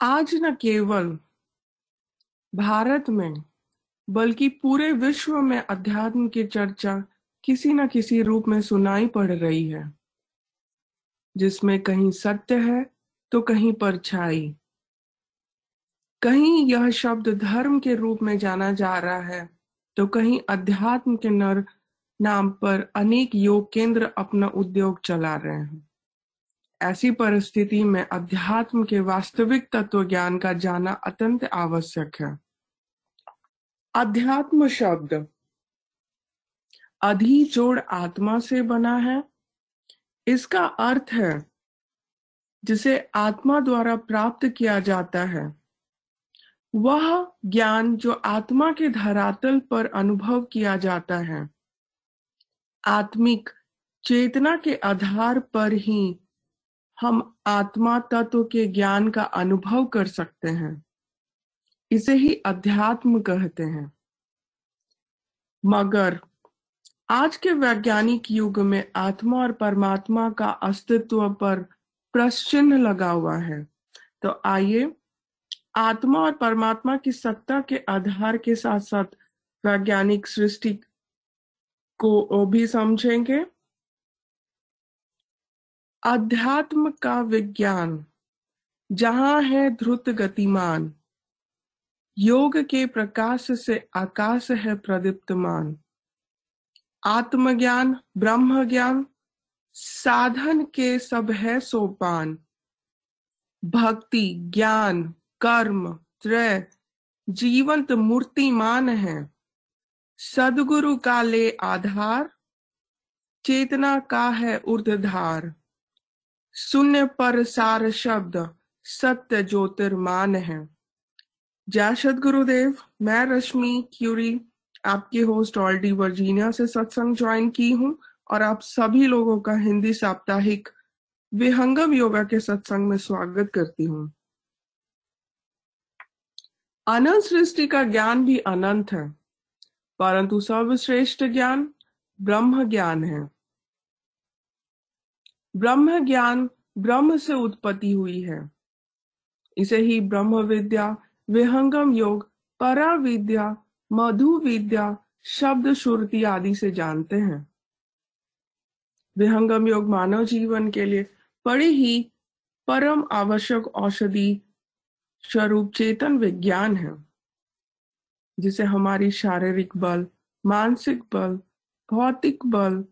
आज न केवल भारत में, बल्कि पूरे विश्व में अध्यात्म की चर्चा किसी न किसी रूप में सुनाई पड़ रही है। जिसमें कहीं सत्य है तो कहीं परछाई कहीं यह शब्द धर्म के रूप में जाना जा रहा है तो कहीं अध्यात्म के नर नाम पर अनेक योग केंद्र अपना उद्योग चला रहे हैं। ऐसी परिस्थिति में अध्यात्म के वास्तविक तत्व ज्ञान का जाना अत्यंत आवश्यक है। अध्यात्म शब्द अधि जोड़ आत्मा से बना है। इसका अर्थ है जिसे आत्मा द्वारा प्राप्त किया जाता है। वह ज्ञान जो आत्मा के धरातल पर अनुभव किया जाता है। आत्मिक चेतना के आधार पर ही हम आत्मा तत्व के ज्ञान का अनुभव कर सकते हैं। इसे ही अध्यात्म कहते हैं। मगर आज के वैज्ञानिक युग में आत्मा और परमात्मा का अस्तित्व पर प्रश्न लगा हुआ है। तो आइए आत्मा और परमात्मा की सत्ता के आधार के साथ साथ वैज्ञानिक सृष्टि को भी समझेंगे। अध्यात्म का विज्ञान, जहाँ है ध्रुत गतिमान, योग के प्रकाश से आकाश है प्रदीप्तमान। आत्मज्ञान ब्रह्म ज्ञान साधन के सब है सोपान। भक्ति, ज्ञान कर्म, त्रय, जीवंत मूर्तिमान है। सदगुरु का ले आधार, चेतना का है ऊर्धार शून्य पर सार शब्द, सत्य ज्योतिर्मान है। जय सत गुरुदेव मैं रश्मि क्यूरी, आपके होस्ट ऑल डी वर्जीनिया से सत्संग ज्वाइन की हूँ और आप सभी लोगों का हिंदी साप्ताहिक विहंगम योगा के सत्संग में स्वागत करती हूँ। अनंत सृष्टि का ज्ञान भी अनंत है, परंतु सर्वश्रेष्ठ ज्ञान ब्रह्म ज्ञान है। ब्रह्म ज्ञान ब्रह्म से उत्पत्ति हुई है। इसे ही ब्रह्म विद्या, विहंगम योग परा विद्या मधु विद्या, शब्द श्रुति आदि से जानते हैं। विहंगम योग मानव जीवन के लिए बड़ी ही परम आवश्यक औषधि स्वरूप चेतन विज्ञान है, जिसे हमारी शारीरिक बल, मानसिक बल, भौतिक बल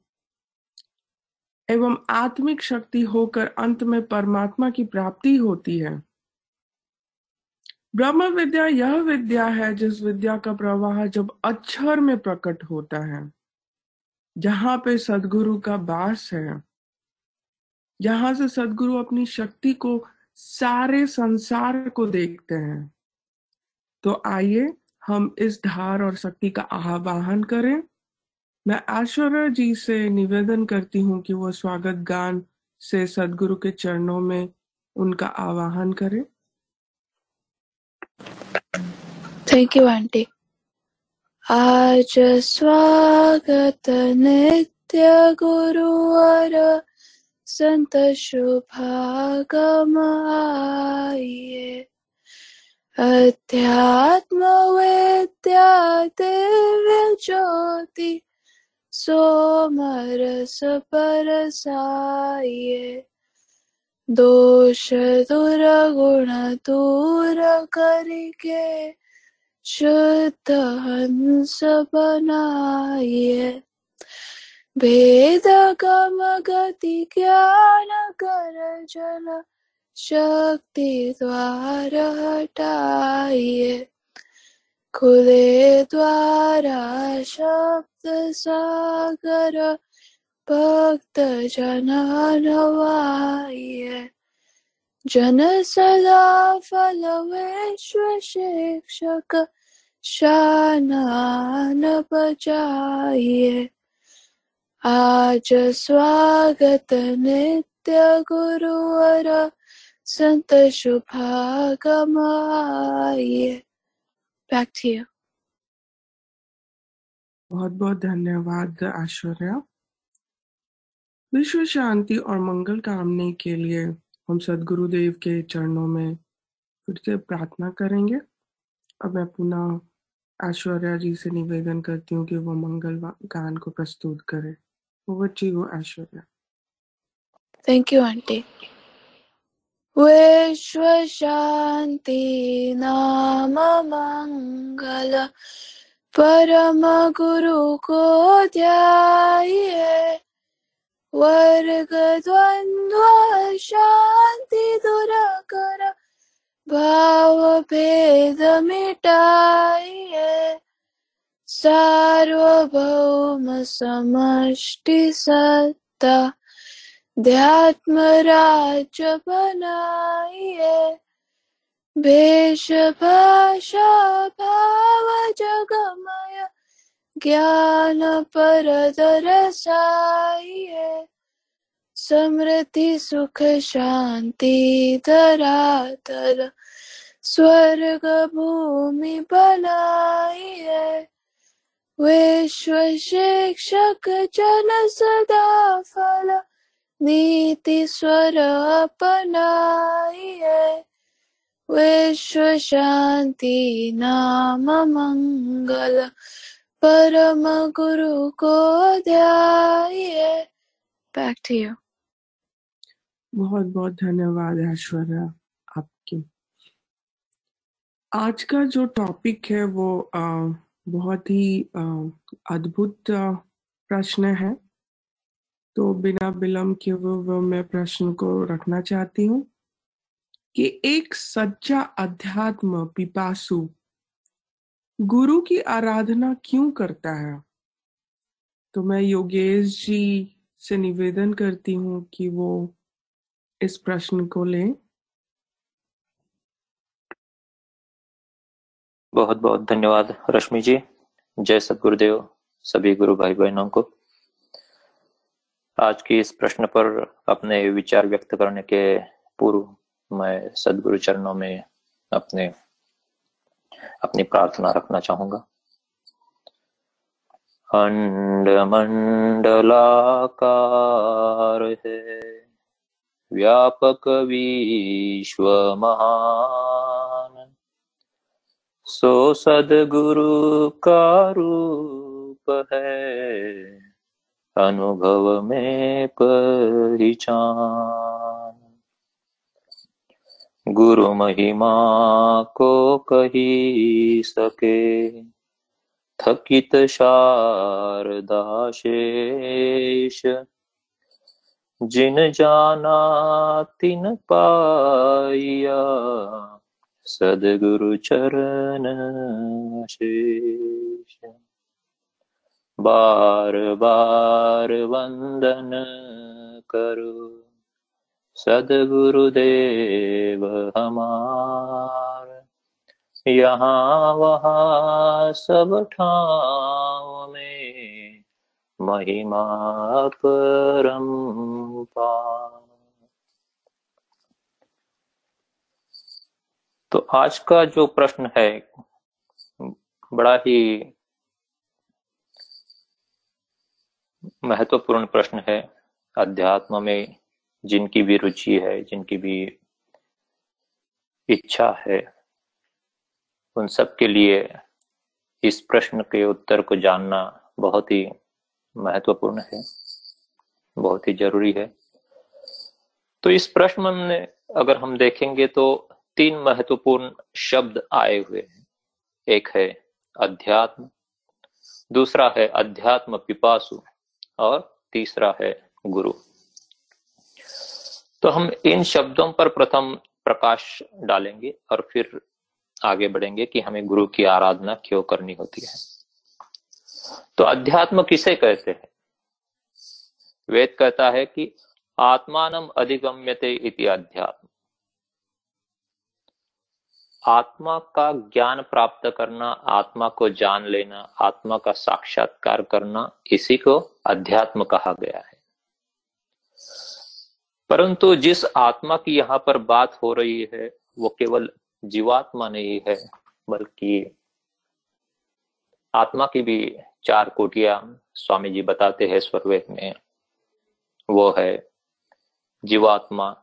एवं आत्मिक शक्ति होकर अंत में परमात्मा की प्राप्ति होती है। ब्रह्म विद्या यह विद्या है, जिस विद्या का प्रवाह जब अक्षर में प्रकट होता है, जहाँ पे सदगुरु का वास है, जहाँ से सदगुरु अपनी शक्ति को सारे संसार को देखते हैं। तो आइए हम इस धार और शक्ति का आह्वान करें। मैं ऐश्वर्या जी से निवेदन करती हूँ कि वो स्वागत गान से सदगुरु के चरणों में उनका आवाहन करें। थैंक यू आंटी आज स्वागत नित्य गुरुवर संत शुभागम आइए अध्यात्म विद्या दिव्य ज्योति सोमरस परसाये दोष दुर्गुण दूर करके शुद्ध हंस बनाइए भेद कम गति ज्ञान कर जन शक्ति द्वार हटाइए। खुले द्वारा शब्द सागर भक्त जन सदा फल विश्व शिक्षक शानान बजाइए। आज स्वागत नित्य गुरुवर संत शुभागम आइए। Back to you. बहुत बहुत धन्यवाद ऐश्वर्या। विश्व शांति और मंगल कामने के लिए हम सदगुरुदेव के चरणों में फिर से प्रार्थना करेंगे। अब मैं पुनः ऐश्वर्या जी से निवेदन करती हूँ कि वो मंगल गान को प्रस्तुत करें। Over to you Aishwarya thank you aunty विश्व शांति नाम मंगल परम गुरु को ध्याये वर्ग द्वंद्व शांति दूर कर भाव भेद सार्वभौम समष्टि सत्ता ध्यात्म राज्य बनाइए भेष भाषा भाव जगमय ज्ञान पर दरसाइए समृद्धि, सुख, शांति, धरातल स्वर्ग भूमि बनाइए। विश्व शिक्षक जन सदा फल नीति स्वर अपनाइए। विश्व शांति नाम मंगल परम गुरु को ध्याइए। बैक टू यू बहुत बहुत धन्यवाद ऐश्वर्या आपकी। आज का जो टॉपिक है वो आ, बहुत ही अद्भुत प्रश्न है। तो बिना विलंब के वो, मैं प्रश्न को रखना चाहती हूँ कि एक सच्चा अध्यात्म पिपासु गुरु की आराधना क्यों करता है? तो मैं योगेश जी से निवेदन करती हूँ कि वो इस प्रश्न को लें। बहुत बहुत धन्यवाद, रश्मि जी। जय सदगुरुदेव, सभी गुरु भाई बहनों को। आज की इस प्रश्न पर अपने विचार व्यक्त करने के पूर्व मैं सदगुरु चरणों में अपने, अपनी प्रार्थना रखना चाहूँगा। अंड मंडलाकार है, व्यापक विश्व महान सो सदगुरु का रूप है। अनुभव में पहचान। गुरु महिमा को कही सके। थकित शारदाशेष जिन जाना तिन पाइया। सदगुरु चरण शेष बार बार वंदन करो। सदगुरुदेव हमार। यहाँ वहाँ सब ठाव में महिमा परम तो आज का जो प्रश्न है, बड़ा ही महत्वपूर्ण प्रश्न है। अध्यात्म में जिनकी भी रुचि है, जिनकी भी इच्छा है, उन सब के लिए इस प्रश्न के उत्तर को जानना बहुत ही महत्वपूर्ण है, बहुत ही ज़रूरी है। तो इस प्रश्न में अगर हम देखेंगे तो तीन महत्वपूर्ण शब्द आए हुए हैं। एक है अध्यात्म, दूसरा है अध्यात्म पिपासु और तीसरा है गुरु। तो हम इन शब्दों पर प्रथम प्रकाश डालेंगे और फिर आगे बढ़ेंगे कि हमें गुरु की आराधना क्यों करनी होती है। तो अध्यात्म किसे कहते हैं? वेद कहता है कि आत्मानम अधिगम्यते इति अध्यात्म। आत्मा का ज्ञान प्राप्त करना, आत्मा को जान लेना, आत्मा का साक्षात्कार करना इसी को अध्यात्म कहा गया है। परंतु जिस आत्मा की यहाँ पर बात हो रही है, वो केवल जीवात्मा नहीं है, बल्कि आत्मा की भी चार कोटिया स्वामी जी बताते हैं स्वरवेद में। वो है जीवात्मा,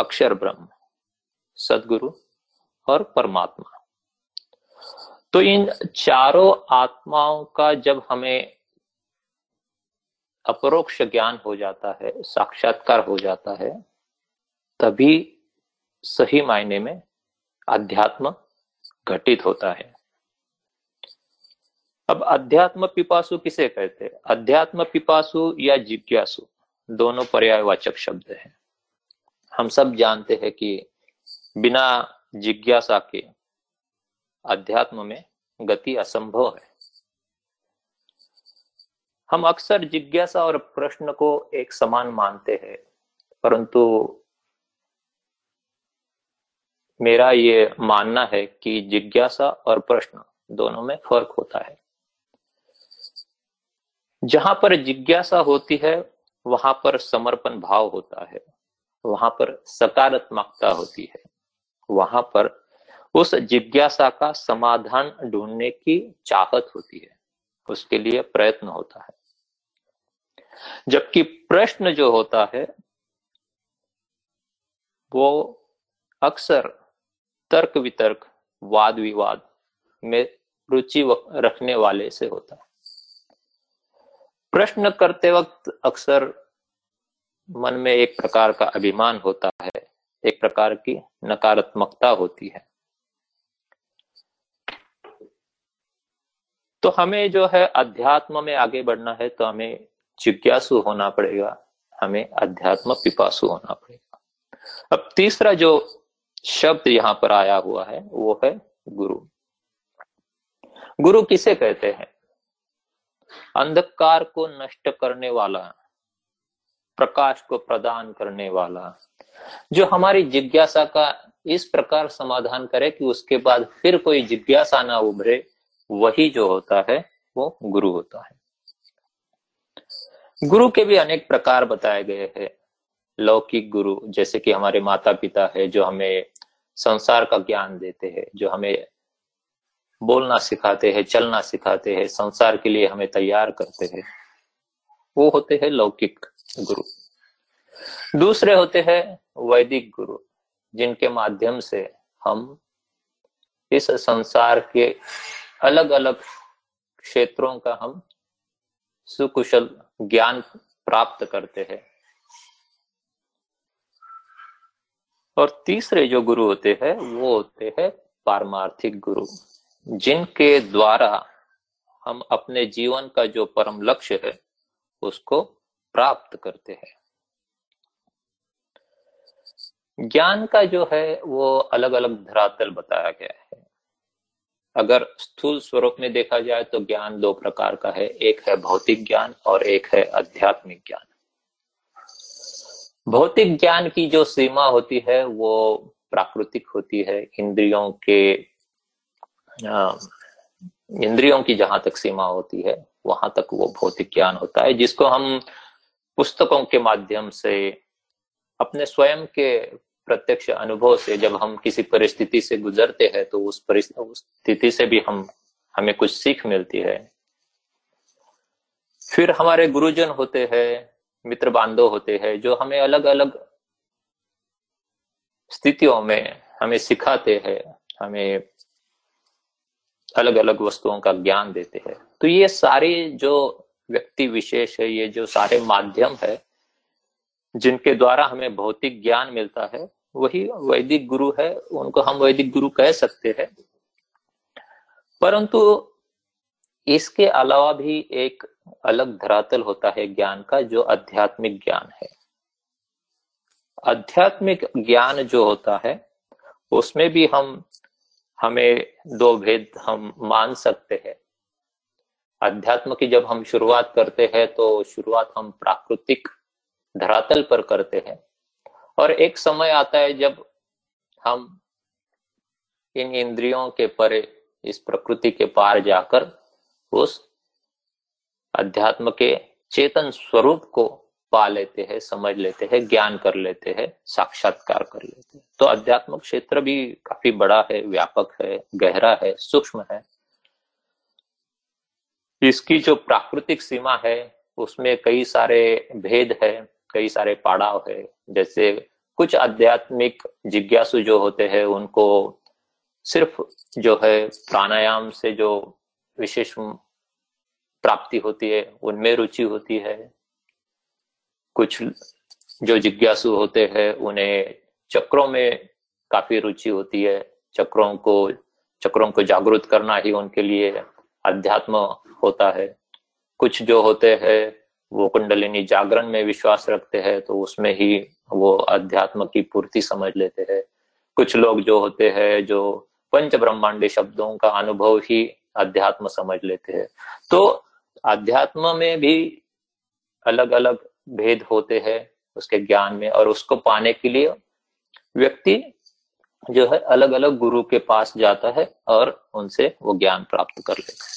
अक्षर ब्रह्म। सदगुरु और परमात्मा। तो इन चारों आत्माओं का जब हमें अपरोक्ष ज्ञान हो जाता है, साक्षात्कार हो जाता है, तभी सही मायने में अध्यात्म घटित होता है। अब अध्यात्म पिपासु किसे कहते हैं? अध्यात्म पिपासु या जिज्ञासु? दोनों पर्यायवाचक शब्द हैं। हम सब जानते हैं कि बिना जिज्ञासा के अध्यात्म में गति असंभव है। हम अक्सर जिज्ञासा और प्रश्न को एक समान मानते हैं, परंतु मेरा ये मानना है कि जिज्ञासा और प्रश्न दोनों में फ़र्क होता है। जहाँ पर जिज्ञासा होती है, वहाँ पर समर्पण भाव होता है, वहाँ पर सकारात्मकता होती है। वहाँ पर उस जिज्ञासा का समाधान ढूँढने की चाहत होती है। उसके लिए प्रयत्न होता है। जबकि प्रश्न जो होता है, वो अक्सर तर्क वितर्क वाद विवाद में रुचि रखने वाले से होता है। प्रश्न करते वक्त अक्सर मन में एक प्रकार का अभिमान होता है एक प्रकार की नकारात्मकता होती है। तो हमें जो है अध्यात्म में आगे बढ़ना है तो हमें जिज्ञासु होना पड़ेगा, हमें अध्यात्म पिपासु होना पड़ेगा। अब तीसरा जो शब्द यहाँ पर आया हुआ है, वो है गुरु। गुरु किसे कहते हैं? अंधकार को नष्ट करने वाला प्रकाश को प्रदान करने वाला, जो हमारी जिज्ञासा का इस प्रकार समाधान करे कि उसके बाद फिर कोई जिज्ञासा ना उभरे, वही जो होता है, वो गुरु होता है। गुरु के भी अनेक प्रकार बताए गए हैं। लौकिक गुरु, जैसे कि हमारे माता पिता है, जो हमें संसार का ज्ञान देते हैं, जो हमें बोलना सिखाते हैं, चलना सिखाते हैं, संसार के लिए हमें तैयार करते हैं, वो होते हैं लौकिक गुरु। दूसरे होते हैं वैदिक गुरु, जिनके माध्यम से हम इस संसार के अलग अलग क्षेत्रों का हम सुकुशल ज्ञान प्राप्त करते हैं। और तीसरे जो गुरु होते हैं, वो होते हैं पारमार्थिक गुरु, जिनके द्वारा हम अपने जीवन का जो परम लक्ष्य है, उसको प्राप्त करते हैं। ज्ञान का जो है, वो अलग अलग धरातल बताया गया है। अगर स्थूल स्वरूप में देखा जाए तो ज्ञान दो प्रकार का है। एक है भौतिक ज्ञान और एक है आध्यात्मिक ज्ञान। भौतिक ज्ञान की जो सीमा होती है, वो प्राकृतिक होती है। इंद्रियों के इंद्रियों की जहाँ तक सीमा होती है, वहाँ तक वो भौतिक ज्ञान होता है, जिसको हम पुस्तकों के माध्यम से, अपने स्वयं के प्रत्यक्ष अनुभव से जब हम किसी परिस्थिति से गुजरते हैं तो उस परिस्थिति से भी हम, हमें कुछ सीख मिलती है। फिर हमारे गुरुजन होते हैं, मित्र बांधव होते हैं, जो हमें अलग अलग स्थितियों में हमें सिखाते हैं, हमें अलग अलग वस्तुओं का ज्ञान देते हैं। तो ये सारे जो व्यक्ति विशेष है, ये जो सारे माध्यम है, जिनके द्वारा हमें भौतिक ज्ञान मिलता है, वही वैदिक गुरु है, उनको हम वैदिक गुरु कह सकते हैं। परंतु इसके अलावा भी एक अलग धरातल होता है ज्ञान का, जो आध्यात्मिक ज्ञान है। आध्यात्मिक ज्ञान जो होता है, उसमें भी हम, हमें दो भेद हम मान सकते हैं। अध्यात्म की जब हम शुरुआत करते हैं तो शुरुआत हम प्राकृतिक धरातल पर करते हैं। और एक समय आता है जब हम इन इंद्रियों के परे, इस प्रकृति के पार जाकर उस अध्यात्म के चेतन स्वरूप को पा लेते हैं, समझ लेते हैं, ज्ञान कर लेते हैं, साक्षात्कार कर लेते हैं। तो अध्यात्म क्षेत्र भी काफ़ी बड़ा है, व्यापक है, गहरा है, सूक्ष्म है। इसकी जो प्राकृतिक सीमा है, उसमें कई सारे भेद है, कई सारे पड़ाव है। जैसे कुछ आध्यात्मिक जिज्ञासु जो होते हैं, उनको सिर्फ़ जो है प्राणायाम से जो विशेष प्राप्ति होती है, उनमें रुचि होती है। कुछ जो जिज्ञासु होते हैं, उन्हें चक्रों में काफ़ी रुचि होती है। चक्रों को चक्रों को जागृत करना ही उनके लिए अध्यात्म होता है। कुछ जो होते हैं, वो कुंडलिनी जागरण में विश्वास रखते हैं तो उसमें ही वो अध्यात्म की पूर्ति समझ लेते हैं। कुछ लोग जो होते हैं, जो पंच ब्रह्मांडी शब्दों का अनुभव ही अध्यात्म समझ लेते हैं। तो अध्यात्म में भी अलग अलग भेद होते हैं उसके ज्ञान में, और उसको पाने के लिए व्यक्ति जो है अलग अलग गुरु के पास जाता है और उनसे वो ज्ञान प्राप्त कर लेता है।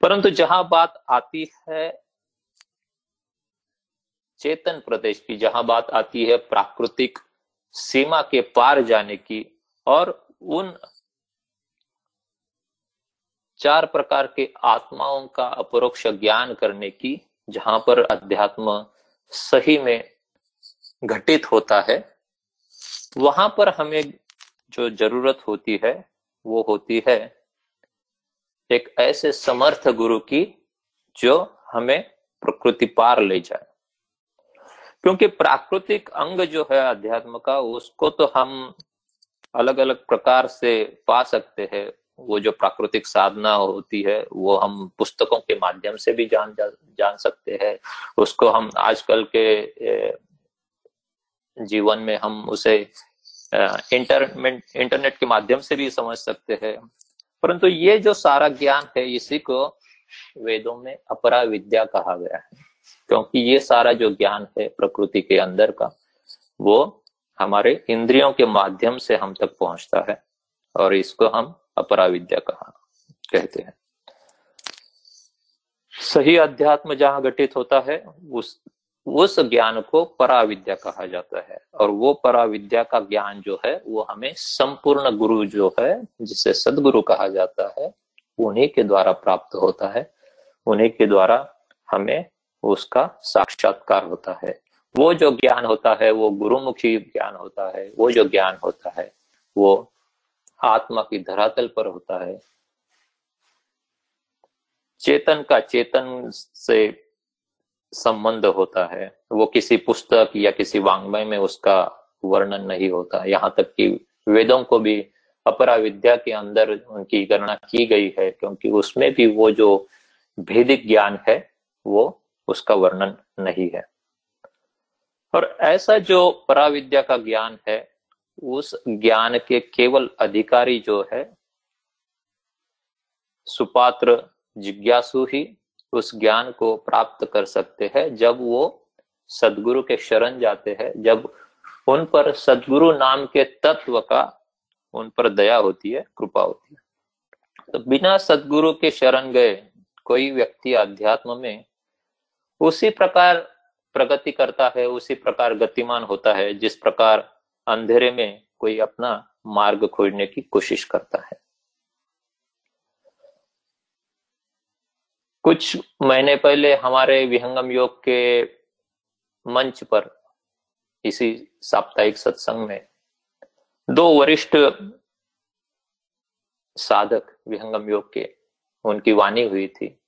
परंतु जहाँ बात आती है चेतन प्रदेश की, जहाँ बात आती है प्राकृतिक सीमा के पार जाने की और उन चार प्रकार के आत्माओं का अपरोक्ष ज्ञान करने की, जहाँ पर अध्यात्म सही में घटित होता है, वहाँ पर हमें जो ज़रूरत होती है वो होती है। एक ऐसे समर्थ गुरु की जो हमें प्रकृति पार ले जाए। क्योंकि प्राकृतिक अंग जो है अध्यात्म का उसको तो हम अलग अलग प्रकार से पा सकते हैं। वो जो प्राकृतिक साधना होती है वो हम पुस्तकों के माध्यम से भी जान जा, जान सकते हैं। उसको हम आजकल के जीवन में हम उसे इंटरनेट इंटरनेट के माध्यम से भी समझ सकते हैं। परंतु ये जो सारा ज्ञान है, इसी को वेदों में अपरा विद्या कहा गया है। क्योंकि ये सारा जो ज्ञान है प्रकृति के अंदर का, वो हमारे इंद्रियों के माध्यम से हम तक पहुँचता है, और इसको हम अपरा विद्या कहा, कहते हैं। सही अध्यात्म जहाँ घटित होता है, उस उस ज्ञान को पराविद्या कहा जाता है। और वो पराविद्या का ज्ञान जो है, वो हमें संपूर्ण गुरु जो है, जिसे सदगुरु कहा जाता है, उन्हीं के द्वारा प्राप्त होता है। उन्हीं के द्वारा हमें उसका साक्षात्कार होता है। वो जो ज्ञान होता है, वो गुरुमुखी ज्ञान होता है। वो जो ज्ञान होता है, वो आत्मा की धरातल पर होता है। चेतन का चेतन से संबंध होता है, वो किसी पुस्तक या किसी वांग्मय में उसका वर्णन नहीं होता। यहाँ तक कि वेदों को भी अपरा विद्या के अंदर उनकी गणना की गई है, क्योंकि उसमें भी वो जो भेदिक ज्ञान है, वो उसका वर्णन नहीं है। और ऐसा जो पराविद्या का ज्ञान है, उस ज्ञान के केवल अधिकारी जो है, सुपात्र जिज्ञासु ही उस ज्ञान को प्राप्त कर सकते हैं जब वो सदगुरु के शरण जाते हैं, जब उन पर सदगुरु नाम के तत्व का उन पर दया होती है, कृपा होती है। तो बिना सदगुरु के शरण गए कोई व्यक्ति अध्यात्म में उसी प्रकार प्रगति करता है, उसी प्रकार गतिमान होता है, जिस प्रकार अंधेरे में कोई अपना मार्ग खोजने की कोशिश करता है। कुछ महीने पहले हमारे विहंगम योग के मंच पर, इसी साप्ताहिक सत्संग में, दो वरिष्ठ साधक विहंगम योग के, उनकी वाणी हुई थी।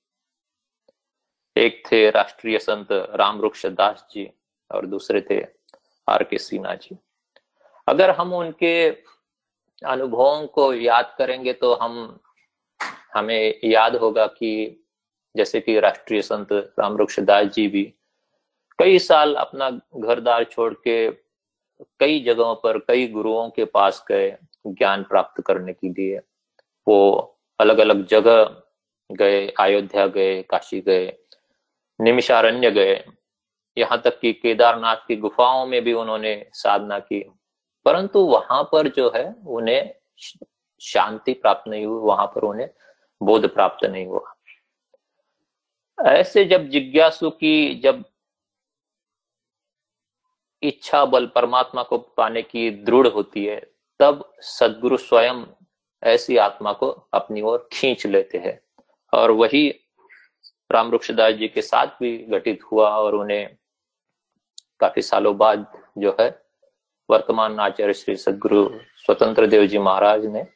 एक थे राष्ट्रीय संत राम वृक्ष दास जी और दूसरे थे आर के सिन्हा जी। अगर हम उनके अनुभवों को याद करेंगे तो हम, हमें याद होगा कि जैसे कि राष्ट्रीय संत रामवृक्ष दास जी भी कई साल अपना घरदार छोड़ के कई जगहों पर, कई गुरुओं के पास गए ज्ञान प्राप्त करने के लिए। वो अलग अलग जगह गए, अयोध्या गए, काशी गए, निमिषारण्य गए। यहाँ तक कि केदारनाथ की गुफाओं में भी उन्होंने साधना की। परंतु वहाँ पर जो है, उन्हें शांति प्राप्त नहीं हुई, वहाँ पर उन्हें बोध प्राप्त नहीं हुआ। ऐसे जब जिज्ञासु की जब इच्छा बल परमात्मा को पाने की दृढ़ होती है, तब सदगुरु स्वयं ऐसी आत्मा को अपनी ओर खींच लेते हैं। और वही राम रुक्षदास जी के साथ भी घटित हुआ और उन्हें काफ़ी सालों बाद जो है वर्तमान आचार्य श्री सदगुरु स्वतंत्र देव जी महाराज ने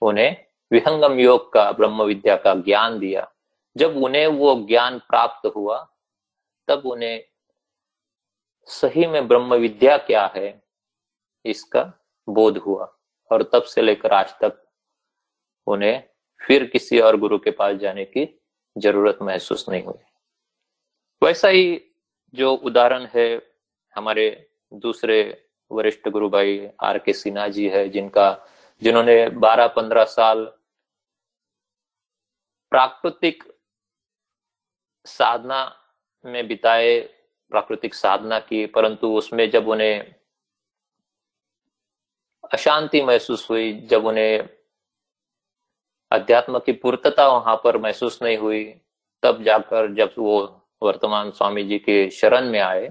उन्हें विहंगम योग का ब्रह्म विद्या का ज्ञान दिया। जब उन्हें वो ज्ञान प्राप्त हुआ, तब उन्हें सही में ब्रह्म विद्या क्या है, इसका बोध हुआ। और तब से लेकर आज तक उन्हें फिर किसी और गुरु के पास जाने की ज़रूरत महसूस नहीं हुई। वैसा ही जो उदाहरण है, हमारे दूसरे वरिष्ठ गुरु भाई आर के सिन्हा जी है, जिनका, जिन्होंने 12-15 साल प्राकृतिक साधना में बिताए, प्राकृतिक साधना की, परंतु उसमें जब उन्हें अशांति महसूस हुई, जब उन्हें अध्यात्म की पूर्तता वहाँ पर महसूस नहीं हुई, तब जाकर जब वो वर्तमान स्वामी जी के शरण में आए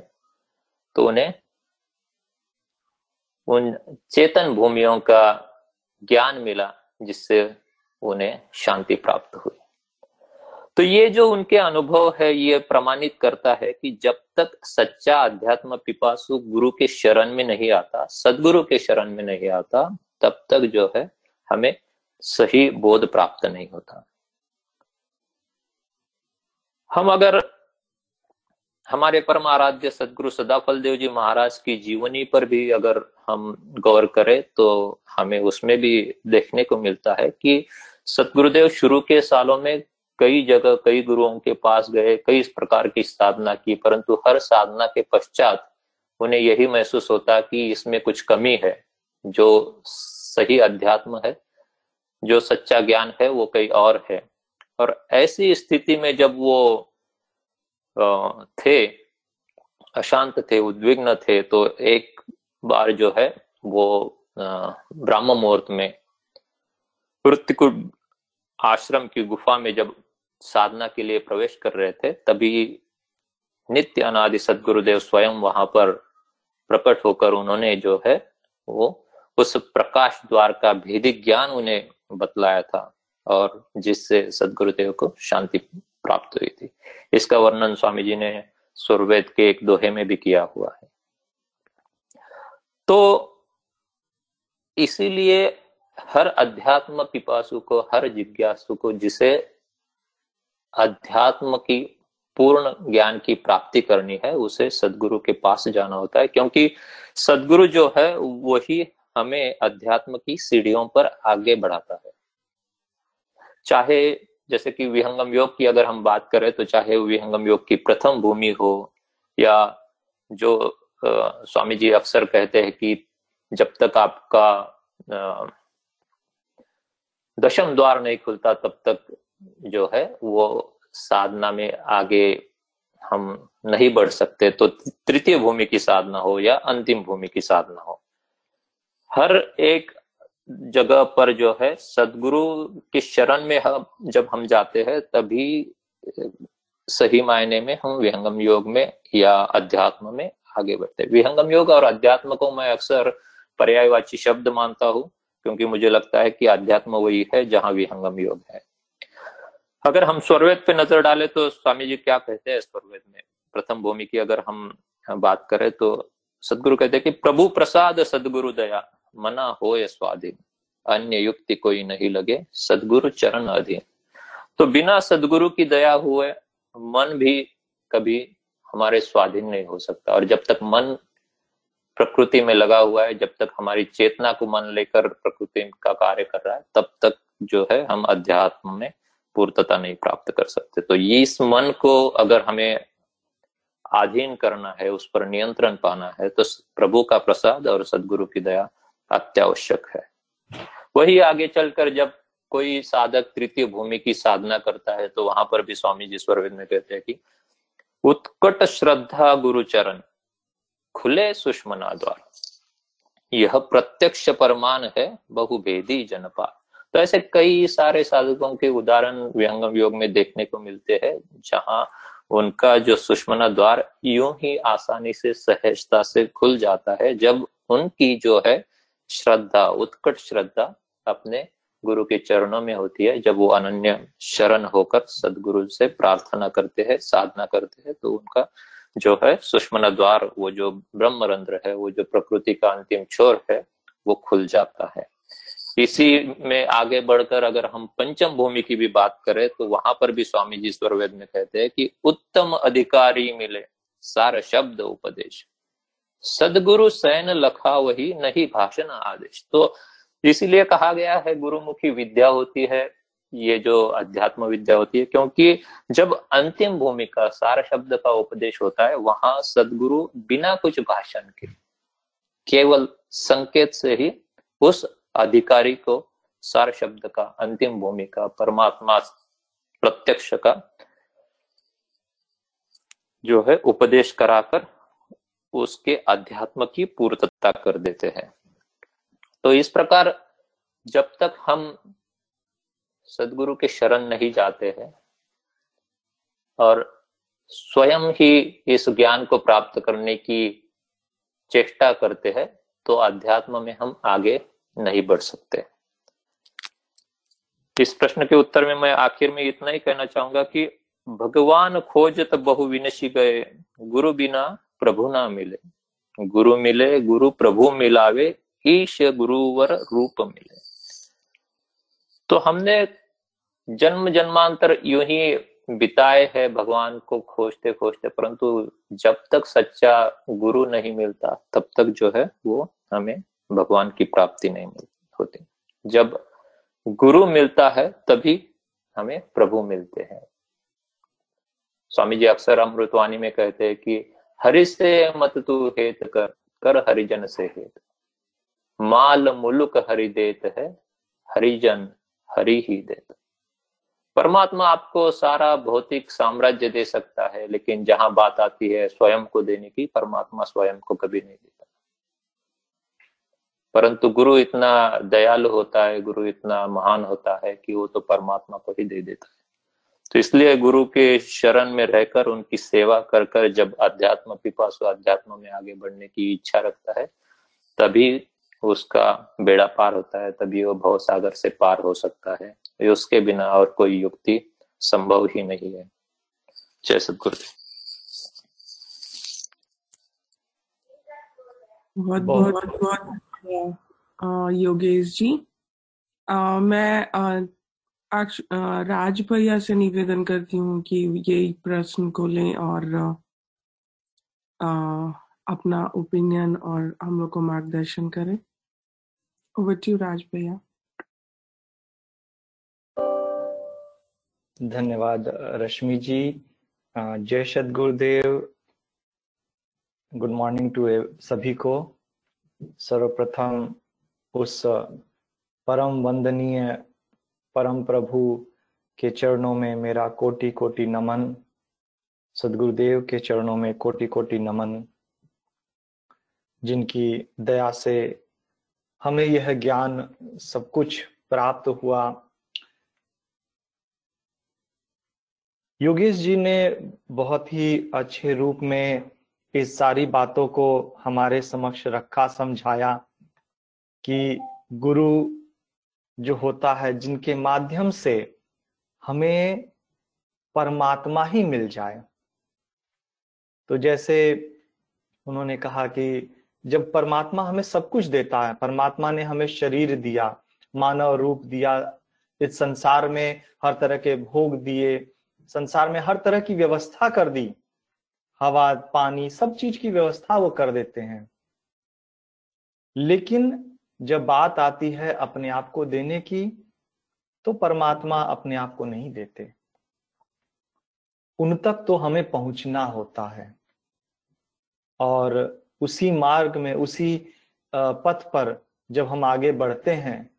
तो उन्हें उन चेतन भूमियों का ज्ञान मिला, जिससे उन्हें शांति प्राप्त हुई। तो ये जो उनके अनुभव है, ये प्रमाणित करता है कि जब तक सच्चा अध्यात्म पिपासु गुरु के शरण में नहीं आता, सदगुरु के शरण में नहीं आता, तब तक जो है, हमें सही बोध प्राप्त नहीं होता। हम अगर हमारे परम आराध्य सदगुरु सदाफल देव जी महाराज की जीवनी पर भी अगर हम गौर करें तो हमें उसमें भी देखने को मिलता है कि सतगुरुदेव शुरू के सालों में कई जगह कई गुरुओं के पास गए, कई इस प्रकार की साधना की, परंतु हर साधना के पश्चात उन्हें यही महसूस होता कि इसमें कुछ कमी है, जो सही अध्यात्म है, जो सच्चा ज्ञान है, वो कई और है। और ऐसी स्थिति में जब वो थे, अशांत थे, उद्विग्न थे तो एक बार जो है वो ब्राह्म मुहूर्त में आश्रम की गुफा में जब साधना के लिए प्रवेश कर रहे थे, तभी नित्य अनादि सदगुरुदेव स्वयं वहाँ पर प्रकट होकर उन्होंने जो है, वो उस प्रकाश द्वार का भेदी ज्ञान उन्हें बतलाया था और जिससे सदगुरुदेव को शांति प्राप्त हुई थी। इसका वर्णन स्वामी जी ने सुरवेद के एक दोहे में भी किया हुआ है। तो इसीलिए हर अध्यात्म पिपासु को, हर जिज्ञासु को, जिसे अध्यात्म की पूर्ण ज्ञान की प्राप्ति करनी है उसे सदगुरु के पास जाना होता है क्योंकि सदगुरु जो है वही हमें अध्यात्म की सीढ़ियों पर आगे बढ़ाता है। चाहे जैसे कि विहंगम योग की अगर हम बात करें तो चाहे विहंगम योग की प्रथम भूमि हो या जो आ, स्वामी जी अक्सर कहते हैं कि जब तक आपका आ, दशम द्वार नहीं खुलता तब तक जो है, वो साधना में आगे हम नहीं बढ़ सकते तो तृतीय भूमि की साधना हो या अंतिम भूमि की साधना हो। हर एक जगह पर जो है, सदगुरु के शरण में हम, जब हम जाते हैं, तभी सही मायने में हम विहंगम योग में या अध्यात्म में आगे बढ़ते हैं। विहंगम योग और अध्यात्म को मैं अक्सर पर्यायवाची शब्द मानता हूँ, क्योंकि मुझे लगता है कि अध्यात्म वही है जहाँ विहंगम योग है। अगर हम स्वरवेद पे नज़र डालें तो स्वामी जी क्या कहते हैं स्वरवेद में? प्रथम भूमि की अगर हम बात करें तो सदगुरु कहते हैं कि प्रभु प्रसाद सदगुरु दया, मना हो स्वाधीन, अन्य युक्ति कोई नहीं लगे, सदगुरु चरण अधीन। तो बिना सदगुरु की दया हुए मन भी कभी हमारे स्वाधीन नहीं हो सकता। और जब तक मन प्रकृति में लगा हुआ है, जब तक हमारी चेतना को मन लेकर प्रकृति का कार्य कर रहा है, तब तक जो है हम अध्यात्म में पूर्तता नहीं प्राप्त कर सकते। तो ये इस मन को अगर हमें अधीन करना है, उस पर नियंत्रण पाना है तो प्रभु का प्रसाद और सदगुरु की दया अत्यावश्यक है। वही आगे चलकर जब कोई साधक तृतीय भूमि की साधना करता है तो वहाँ पर भी स्वामी जी स्वरवेद में कहते हैं कि, उत्कट श्रद्धा गुरुचरण, खुले सुषमना द्वार। यह प्रत्यक्ष परमान है, बहुभेदी जनपा तो ऐसे कई सारे साधकों के उदाहरण व्यंगम योग में देखने को मिलते हैं, जहाँ उनका जो सुषमना द्वार यूँ ही आसानी से सहजता से खुल जाता है, जब उनकी जो है श्रद्धा, उत्कट श्रद्धा अपने गुरु के चरणों में होती है, जब वो अनन्य शरण होकर सदगुरु से प्रार्थना करते हैं, साधना करते हैं तो उनका जो है सुषमना द्वार, वो जो ब्रह्मरंध्र है, वो जो प्रकृति का अंतिम छोर है, वो खुल जाता है। इसी में आगे बढ़कर अगर हम पंचम भूमि की भी बात करें तो वहाँ पर भी स्वामी जी स्वरवेद में कहते हैं कि उत्तम अधिकारी मिले, सार शब्द उपदेश। सदगुरु सैन लखा वही, नहीं भाषण आदेश। तो इसीलिए कहा गया है, गुरुमुखी विद्या होती है, ये जो अध्यात्म विद्या होती है, क्योंकि जब अंतिम भूमि का, सार शब्द का उपदेश होता है, वहाँ सदगुरु बिना कुछ भाषण के, केवल संकेत से ही उस अधिकारी को सार शब्द का, अंतिम भूमिका परमात्मा प्रत्यक्ष का जो है उपदेश कराकर उसके अध्यात्म की पूर्तता कर देते हैं। तो इस प्रकार जब तक हम सदगुरु के शरण नहीं जाते हैं और स्वयं ही इस ज्ञान को प्राप्त करने की चेष्टा करते हैं तो अध्यात्म में हम आगे नहीं बढ़ सकते। इस प्रश्न के उत्तर में मैं आखिर में इतना ही कहना चाहूँगा कि भगवान खोजत बहु विनशी गए, गुरु बिना प्रभु ना मिले। गुरु मिले, गुरु प्रभु मिलावे, ईश गुरुवर रूप मिले। तो हमने जन्म जन्मांतर यूँ ही बिताए है भगवान को खोजते खोजते, परंतु जब तक सच्चा गुरु नहीं मिलता, तब तक जो है वो हमें भगवान की प्राप्ति नहीं होती। जब गुरु मिलता है, तभी हमें प्रभु मिलते हैं। स्वामी जी अक्सर अमृतवाणी में कहते हैं कि, हरि से मत तू हेत कर कर हरिजन से हेत। माल मुलुक हरि देत है, हरिजन हरि ही देत। परमात्मा आपको सारा भौतिक साम्राज्य दे सकता है, लेकिन जहाँ बात आती है स्वयं को देने की, परमात्मा स्वयं को कभी नहीं देता। परंतु गुरु इतना दयालु होता है गुरु इतना महान होता है कि वो तो परमात्मा को ही दे देता है। तो इसलिए गुरु के शरण में रहकर उनकी सेवा कर कर जब अध्यात्म पिपासु अध्यात्म में आगे बढ़ने की इच्छा रखता है तभी उसका बेड़ा पार होता है तभी वो भव सागर से पार हो सकता है। उसके बिना और कोई युक्ति संभव ही नहीं है। जय सदगुरुदेव बहुत बहुत बहुत योगेश जी आ, मैं आ, राज भैया से निवेदन करती हूँ कि ये प्रश्न को लें और आ, अपना ओपिनियन और हम लोग को मार्गदर्शन करें। ओवर टू राज भैया धन्यवाद रश्मि जी। जय सद गुरुदेव गुड मॉर्निंग टू सभी को। सर्वप्रथम उस परम वंदनीय परम प्रभु के चरणों में मेरा कोटि कोटि नमन, सदगुरुदेव के चरणों में कोटि कोटि नमन, जिनकी दया से हमें यह ज्ञान सब कुछ प्राप्त हुआ। योगेश जी ने बहुत ही अच्छे रूप में इस सारी बातों को हमारे समक्ष रखा, समझाया कि गुरु जो होता है, जिनके माध्यम से हमें परमात्मा ही मिल जाए। तो जैसे उन्होंने कहा कि जब परमात्मा हमें सब कुछ देता है, परमात्मा ने हमें शरीर दिया, मानव रूप दिया, इस संसार में हर तरह के भोग दिए, संसार में हर तरह की व्यवस्था कर दी हवा, पानी, सब चीज़ की व्यवस्था वो कर देते हैं। लेकिन जब बात आती है अपने आप को देने की तो परमात्मा अपने आप को नहीं देते। उन तक तो हमें पहुँचना होता है। और उसी मार्ग में, उसी पथ पर जब हम आगे बढ़ते हैं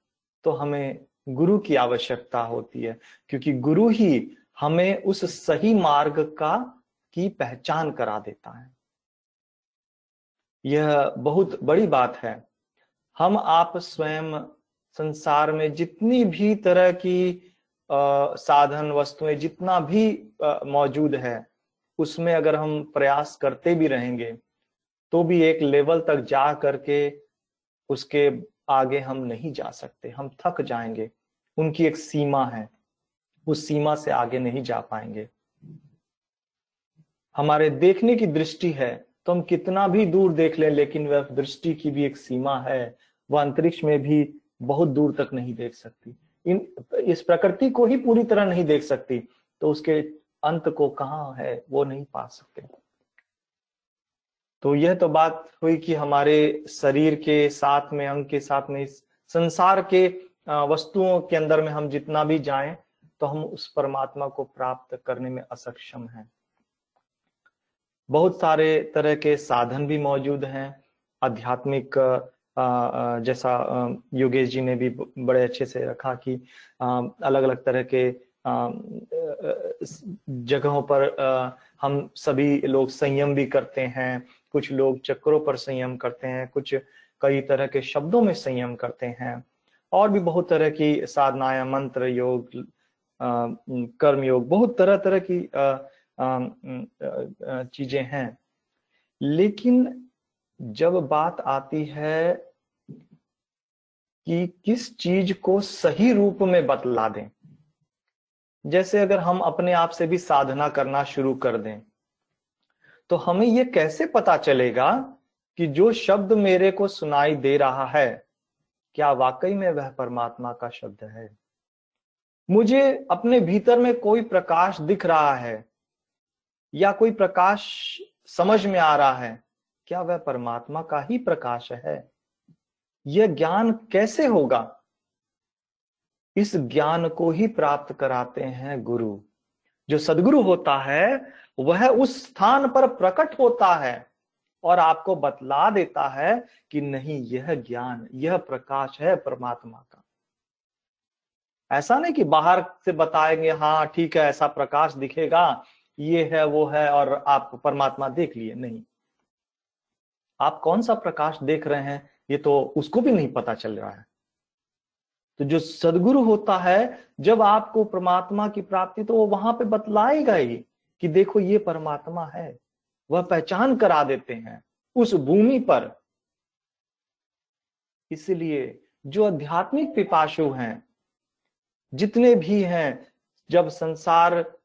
तो हमें गुरु की आवश्यकता होती है। क्योंकि गुरु ही हमें उस सही मार्ग का की पहचान करा देता है। यह बहुत बड़ी बात है। हम आप स्वयं संसार में जितनी भी तरह की आ, साधन वस्तुएँ जितना भी मौजूद है उसमें अगर हम प्रयास करते भी रहेंगे तो भी एक लेवल तक जा करके उसके आगे हम नहीं जा सकते। हम थक जाएँगे। उनकी एक सीमा है। उस सीमा से आगे नहीं जा पाएँगे। हमारे देखने की दृष्टि है तो हम कितना भी दूर देख लें, लेकिन वह दृष्टि की भी एक सीमा है, वह अंतरिक्ष में भी बहुत दूर तक नहीं देख सकती। इन, इस प्रकृति को ही पूरी तरह नहीं देख सकती तो उसके अंत को कहाँ है, वो नहीं पा सकते। तो यह तो बात हुई कि हमारे शरीर के साथ में, अंग के साथ में संसार के वस्तुओं के अंदर में हम जितना भी जाएँ तो हम उस परमात्मा को प्राप्त करने में असक्षम हैं। बहुत सारे तरह के साधन भी मौजूद हैं। आध्यात्मिक जैसा योगेश जी ने भी बड़े अच्छे से रखा कि अलग अलग तरह के जगहों पर हम सभी लोग संयम भी करते हैं। कुछ लोग चक्रों पर संयम करते हैं, कुछ कई तरह के शब्दों में संयम करते हैं। और भी बहुत तरह की साधनाएँ, मंत्र योग कर्म योग, बहुत तरह तरह की चीज़ें हैं। लेकिन जब बात आती है कि किस चीज़ को सही रूप में बतला दें, जैसे अगर हम अपने आप से भी साधना करना शुरू कर दें तो हमें यह कैसे पता चलेगा कि जो शब्द मेरे को सुनाई दे रहा है, क्या वाकई में वह परमात्मा का शब्द है? मुझे अपने भीतर में कोई प्रकाश दिख रहा है या कोई प्रकाश समझ में आ रहा है, क्या वह परमात्मा का ही प्रकाश है? यह ज्ञान कैसे होगा? इस ज्ञान को ही प्राप्त कराते हैं गुरु। जो सदगुरु होता है, वह उस स्थान पर प्रकट होता है और आपको बतला देता है कि नहीं, यह ज्ञान, यह प्रकाश है परमात्मा का। ऐसा नहीं कि बाहर से बताएँगे हाँ ठीक है, ऐसा प्रकाश दिखेगा ये है, वो है और आप परमात्मा देख लिए। नहीं। आप कौन सा प्रकाश देख रहे हैं, ये तो उसको भी नहीं पता चल रहा है। तो जो सदगुरु होता है, जब आपको परमात्मा की प्राप्ति तो वो वहाँ पे बतलाएगा ही कि देखो, ये परमात्मा है। वह पहचान करा देते हैं उस भूमि पर। इसलिए जो आध्यात्मिक पिपाशु हैं, जितने भी हैं, जब संसार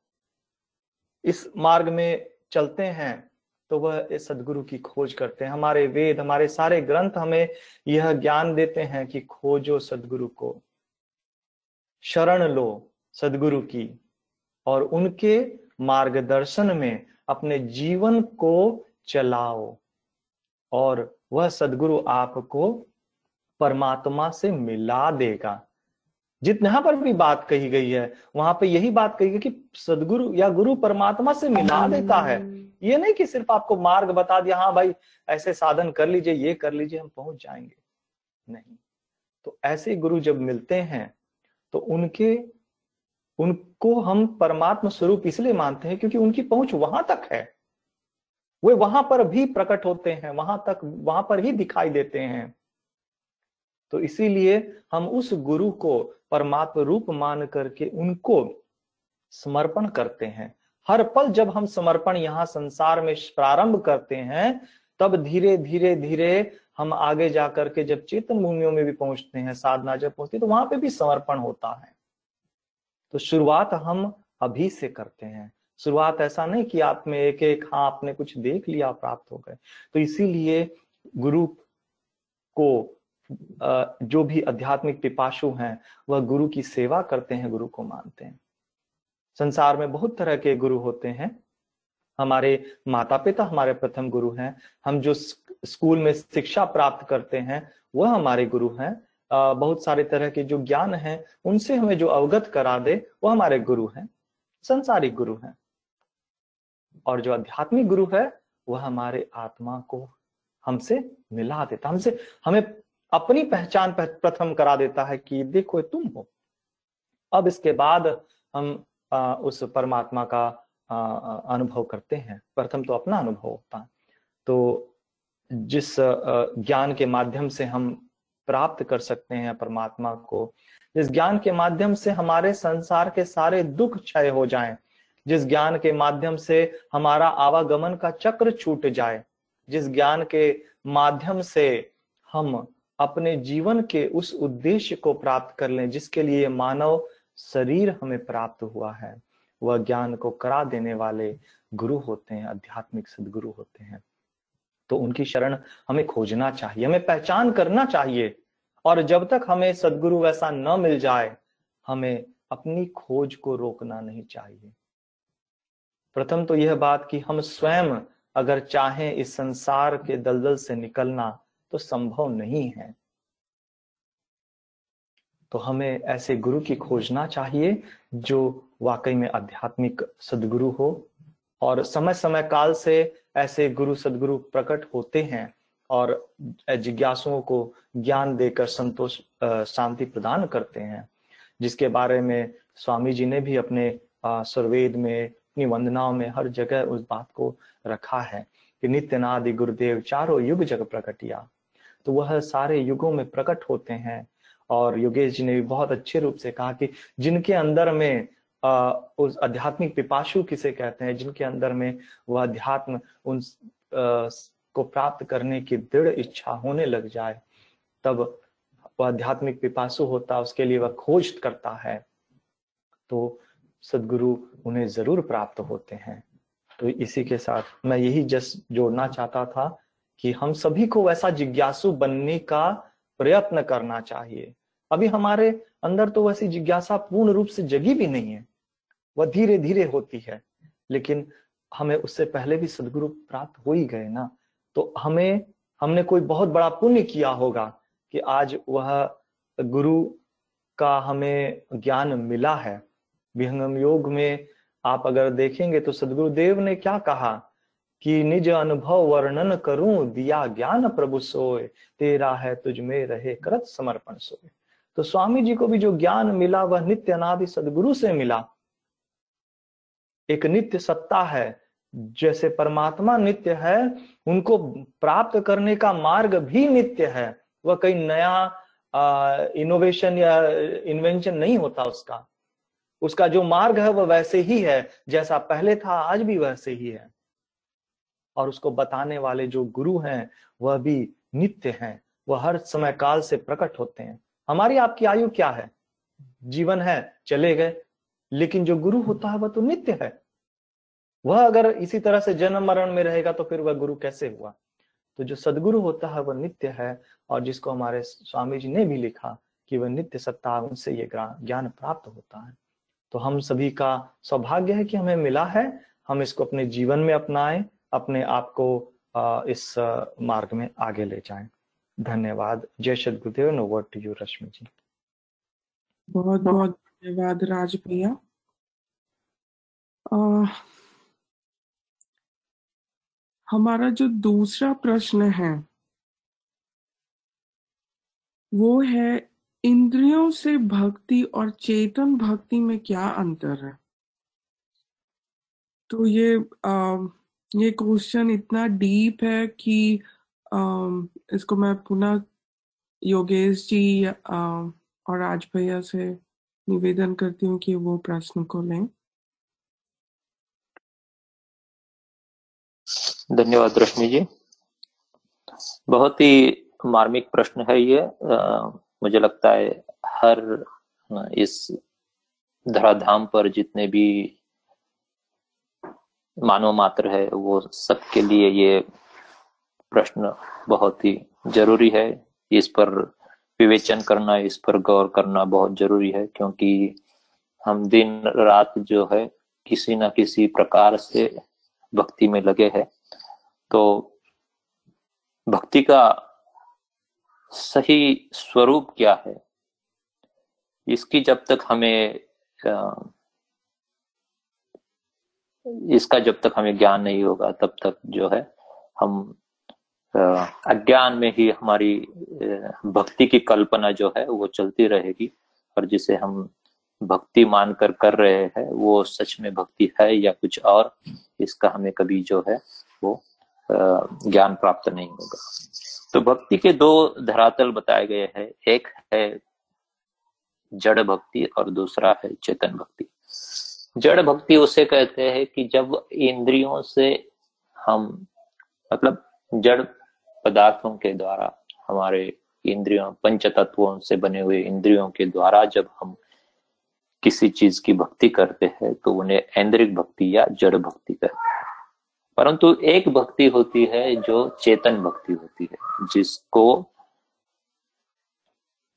इस मार्ग में चलते हैं तो वह सदगुरु की खोज करते हैं। हमारे वेद, हमारे सारे ग्रंथ हमें यह ज्ञान देते हैं कि खोजो सदगुरु को, शरण लो सदगुरु की, और उनके मार्गदर्शन में अपने जीवन को चलाओ, और वह सदगुरु आपको परमात्मा से मिला देगा। जितना पर भी बात कही गई है वहाँ पे यही बात कही गई कि सदगुरु या गुरु परमात्मा से मिला देता है। ये नहीं कि सिर्फ़ आपको मार्ग बता दिया हाँ भाई ऐसे साधन कर लीजिए ये कर लीजिए हम पहुँच जाएँगे। नहीं। तो ऐसे गुरु जब मिलते हैं तो उनके उनको हम परमात्मा स्वरूप इसलिए मानते हैं क्योंकि उनकी पहुँच वहाँ तक है। वे वहाँ पर भी प्रकट होते हैं वहाँ तक वहाँ पर ही दिखाई देते हैं। तो इसीलिए हम उस गुरु को परमात्मा रूप मान करके उनको समर्पण करते हैं। हर पल जब हम समर्पण यहाँ संसार में प्रारंभ करते हैं, तब धीरे धीरे धीरे हम आगे जाकर के जब चेतन भूमियों में भी पहुँचते हैं, साधना जब पहुँचते तो वहाँ पे भी समर्पण होता है। तो शुरुआत हम अभी से करते हैं। शुरुआत ऐसा नहीं कि आप में एक एक हाँ आपने कुछ देख लिया, प्राप्त हो गए। तो इसीलिए गुरु को जो भी आध्यात्मिक पिपाशु हैं, वह गुरु की सेवा करते हैं, गुरु को मानते हैं। संसार में बहुत तरह के गुरु होते हैं। हमारे माता पिता हमारे प्रथम गुरु हैं। हम जो स्कूल में शिक्षा प्राप्त करते हैं, वह हमारे गुरु हैं। बहुत सारे तरह के जो ज्ञान हैं, उनसे हमें जो अवगत करा दे, वह हमारे गुरु हैं। संसारिक गुरु हैं। और जो आध्यात्मिक गुरु है, वह हमारे आत्मा को हमसे मिला देता हमसे, हमें अपनी पहचान प्रथम करा देता है कि देखो तुम हो। अब इसके बाद हम आ, उस परमात्मा का अनुभव करते हैं। प्रथम तो अपना अनुभव होता है। तो जिस ज्ञान के माध्यम से हम प्राप्त कर सकते हैं परमात्मा को जिस ज्ञान के माध्यम से हमारे संसार के सारे दुख क्षय हो जाएँ, जिस ज्ञान के माध्यम से हमारा आवागमन का चक्र छूट जाए जिस ज्ञान के माध्यम से हम अपने जीवन के उस उद्देश्य को प्राप्त कर लें, जिसके लिए मानव शरीर हमें प्राप्त हुआ है। वह ज्ञान को करा देने वाले गुरु होते हैं, आध्यात्मिक सदगुरु होते हैं। तो उनकी शरण हमें खोजना चाहिए, हमें पहचान करना चाहिए। और जब तक हमें सदगुरु वैसा न मिल जाए, हमें अपनी खोज को रोकना नहीं चाहिए। प्रथम तो यह बात कि हम स्वयं अगर चाहें इस संसार के दलदल से निकलना तो संभव नहीं है। तो हमें ऐसे गुरु की खोजना चाहिए जो वाकई में आध्यात्मिक सदगुरु हो और समय समय काल से ऐसे गुरु सदगुरु प्रकट होते हैं और जिज्ञासुओं को ज्ञान देकर संतोष शांति प्रदान करते हैं। जिसके बारे में स्वामी जी ने भी अपने सर्वेद में, अपनी वंदनाओं में हर जगह उस बात को रखा है कि नित्यनादि गुरुदेव चारों युग जग प्रकटिया। तो वह सारे युगों में प्रकट होते हैं। और योगेश जी ने भी बहुत अच्छे रूप से कहा कि जिनके अंदर में आ, उस आध्यात्मिक पिपाशु किसे कहते हैं जिनके अंदर में वह अध्यात्म उन आ, को प्राप्त करने की दृढ़ इच्छा होने लग जाए तब वह आध्यात्मिक पिपासु होता उसके लिए वह खोज करता है। तो सदगुरु उन्हें ज़रूर प्राप्त होते हैं। तो इसी के साथ मैं यही जस्ट जोड़ना चाहता था कि हम सभी को वैसा जिज्ञासु बनने का प्रयत्न करना चाहिए। अभी हमारे अंदर तो वैसी जिज्ञासा पूर्ण रूप से जगी भी नहीं है, वह धीरे धीरे होती है, लेकिन हमें उससे पहले भी सदगुरु प्राप्त हो ही गए ना। तो हमें, हमने कोई बहुत बड़ा पुण्य किया होगा कि आज वह गुरु का हमें ज्ञान मिला है। विहंगम योग में आप अगर देखेंगे तो सदगुरुदेव ने क्या कहा? कि निज अनुभव वर्णन करूँ, दिया ज्ञान प्रभु सोए, तेरा है तुझ में रहे करत समर्पण सोए। तो स्वामी जी को भी जो ज्ञान मिला, वह नित्य अनादि सदगुरु से मिला। एक नित्य सत्ता है, जैसे परमात्मा नित्य है, उनको प्राप्त करने का मार्ग भी नित्य है। वह कई नया इनोवेशन या इन्वेंशन नहीं होता उसका। उसका जो मार्ग है, वह वैसे ही है, जैसा पहले था, आज भी वैसे ही है। और उसको बताने वाले जो गुरु हैं, वह भी नित्य हैं। वह हर समय काल से प्रकट होते हैं। हमारी आपकी आयु क्या है? जीवन है, चले गए। लेकिन जो गुरु होता है, वह तो नित्य है। वह अगर इसी तरह से जन्म मरण में रहेगा तो फिर वह गुरु कैसे हुआ? तो जो सदगुरु होता है, वह नित्य है और जिसको हमारे स्वामी जी ने भी लिखा कि वह नित्य सत्ता उनसे ये ज्ञान प्राप्त होता है। तो हम सभी का सौभाग्य है कि हमें मिला है। हम इसको अपने जीवन में अपनाएँ। अपने आप को इस मार्ग में आगे ले जाएँ। धन्यवाद। जय Shri Gurudev no word to you Rashmi ji. बहुत बहुत धन्यवाद राज भैया। हमारा जो दूसरा प्रश्न है वो है इंद्रियों से भक्ति और चेतन भक्ति में क्या अंतर है? तो ये आ, ये क्वेश्चन इतना डीप है कि इसको मैं पुनः योगेश जी और राज भैया से निवेदन करती हूँ कि वो प्रश्न को लें। धन्यवाद रश्मि जी। बहुत ही मार्मिक प्रश्न है ये। आ, मुझे लगता है हर इस धराधाम पर जितने भी मानव मात्र है, वो सबके लिए ये प्रश्न बहुत ही ज़रूरी है। इस पर विवेचन करना, इस पर गौर करना बहुत ज़रूरी है, क्योंकि हम दिन रात जो है, किसी ना किसी प्रकार से भक्ति में लगे हैं। तो भक्ति का सही स्वरूप क्या है? इसकी जब तक हमें इसका जब तक हमें ज्ञान नहीं होगा, तब तक जो है, हम अज्ञान में ही हमारी भक्ति की कल्पना जो है, वो चलती रहेगी और जिसे हम भक्ति मानकर कर रहे हैं, वो सच में भक्ति है या कुछ और, इसका हमें कभी जो है, वो ज्ञान प्राप्त नहीं होगा। तो भक्ति के दो धरातल बताए गए हैं। एक है जड़ भक्ति और दूसरा है चेतन भक्ति। जड़ भक्ति उसे कहते हैं कि जब इंद्रियों से हम मतलब जड़ पदार्थों के द्वारा, हमारे इंद्रियों पंच तत्वों से बने हुए इंद्रियों के द्वारा जब हम किसी चीज़ की भक्ति करते हैं तो उन्हें ऐन्द्रिक भक्ति या जड़ भक्ति कहते हैं। परंतु एक भक्ति होती है जो चेतन भक्ति होती है, जिसको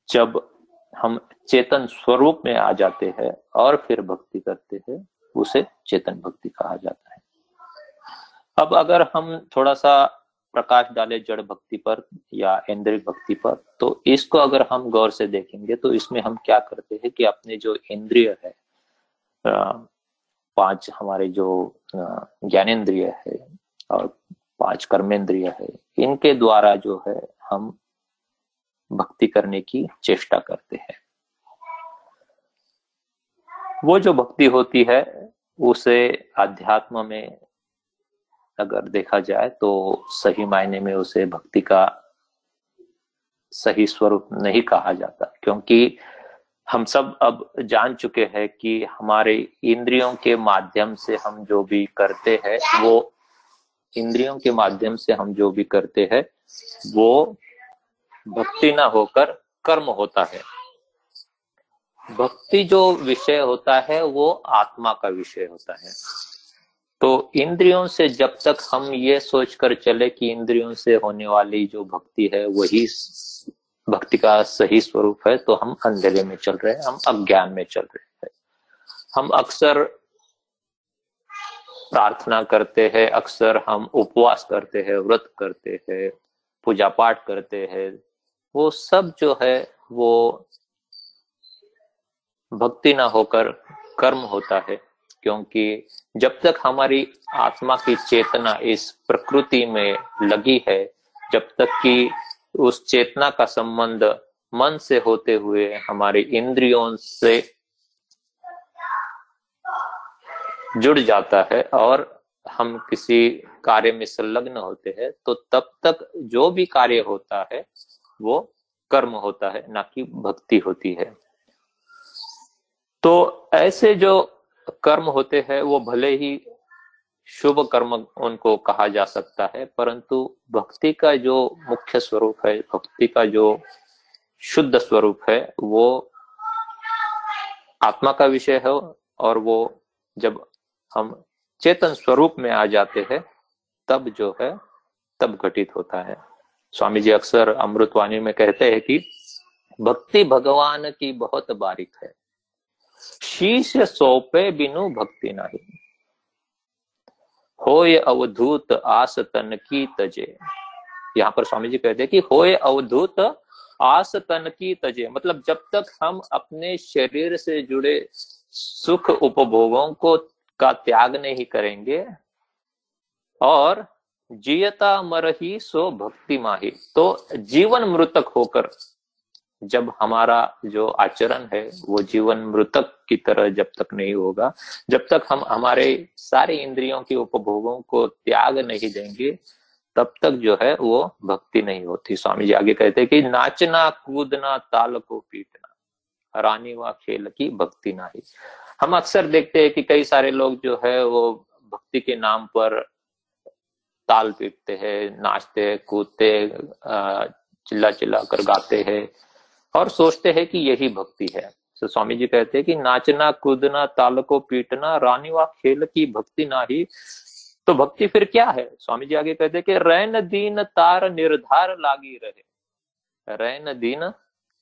जब हम चेतन स्वरूप में आ जाते हैं और फिर भक्ति करते हैं, उसे चेतन भक्ति कहा जाता है। अब अगर हम थोड़ा सा प्रकाश डाले जड़ भक्ति पर या इंद्रिय भक्ति पर तो इसको अगर हम गौर से देखेंगे तो इसमें हम क्या करते हैं कि अपने जो इंद्रिय है पाँच हमारे जो ज्ञानेन्द्रिय है और पाँच कर्मेंद्रिय है, इनके द्वारा जो है हम भक्ति करने की चेष्टा करते हैं। वो जो भक्ति होती है, उसे अध्यात्म में अगर देखा जाए तो सही मायने में उसे भक्ति का सही स्वरूप नहीं कहा जाता, क्योंकि हम सब अब जान चुके हैं कि हमारे इंद्रियों के माध्यम से हम जो भी करते हैं, वो इंद्रियों के माध्यम से हम जो भी करते हैं, वो भक्ति ना होकर कर्म होता है। भक्ति जो विषय होता है, वो आत्मा का विषय होता है। तो इंद्रियों से जब तक हम ये सोचकर चले कि इंद्रियों से होने वाली जो भक्ति है, वही भक्ति का सही स्वरूप है तो हम अंधेरे में चल रहे हैं, हम अज्ञान में चल रहे हैं। हम अक्सर प्रार्थना करते हैं, अक्सर हम उपवास करते हैं, व्रत करते हैं, पूजा पाठ करते हैं वो सब जो है, वो भक्ति ना होकर कर्म होता है, क्योंकि जब तक हमारी आत्मा की चेतना इस प्रकृति में लगी है, जब तक कि उस चेतना का संबंध मन से होते हुए हमारे इंद्रियों से जुड़ जाता है और हम किसी कार्य में संलग्न होते हैं तो तब तक जो भी कार्य होता है वो कर्म होता है, ना कि भक्ति होती है। तो ऐसे जो कर्म होते हैं, वो भले ही शुभ कर्म उनको कहा जा सकता है, परंतु भक्ति का जो मुख्य स्वरूप है, भक्ति का जो शुद्ध स्वरूप है, वो आत्मा का विषय है और वो जब हम चेतन स्वरूप में आ जाते हैं, तब जो है, तब घटित होता है। स्वामी जी अक्सर अमृतवाणी में कहते हैं कि भक्ति भगवान की बहुत बारीक है। शीश सौंपे बिनु भक्ति नहीं। होय अवधूत आस तन की तजे। यहाँ पर स्वामी जी कहते हैं कि होय अवधूत आस तन की तजे। मतलब जब तक हम अपने शरीर से जुड़े सुख उपभोगों को का त्याग नहीं करेंगे और जियता मर ही सो भक्ति माही। तो जीवन मृतक होकर जब हमारा जो आचरण है, वो जीवन मृतक की तरह जब तक नहीं होगा, जब तक हम हमारे सारे इंद्रियों के उपभोगों को त्याग नहीं देंगे, तब तक जो है वो भक्ति नहीं होती। स्वामी जी आगे कहते हैं कि नाचना, कूदना, ताल को पीटना, रानी व खेल की भक्ति नहीं। हम अक्सर देखते हैं कि कई सारे लोग जो है वो भक्ति के नाम पर ताल पीटते हैं, नाचते हैं, कूदते चिल्ला चिल्ला कर गाते हैं और सोचते हैं कि यही भक्ति है। तो स्वामी जी कहते हैं कि नाचना, कूदना, ताल को पीटना, रानी व खेल की भक्ति ना ही तो भक्ति फिर क्या है? स्वामी जी आगे कहते हैं कि रैन दीन तार निर्धार लागी रहे। रैन दीन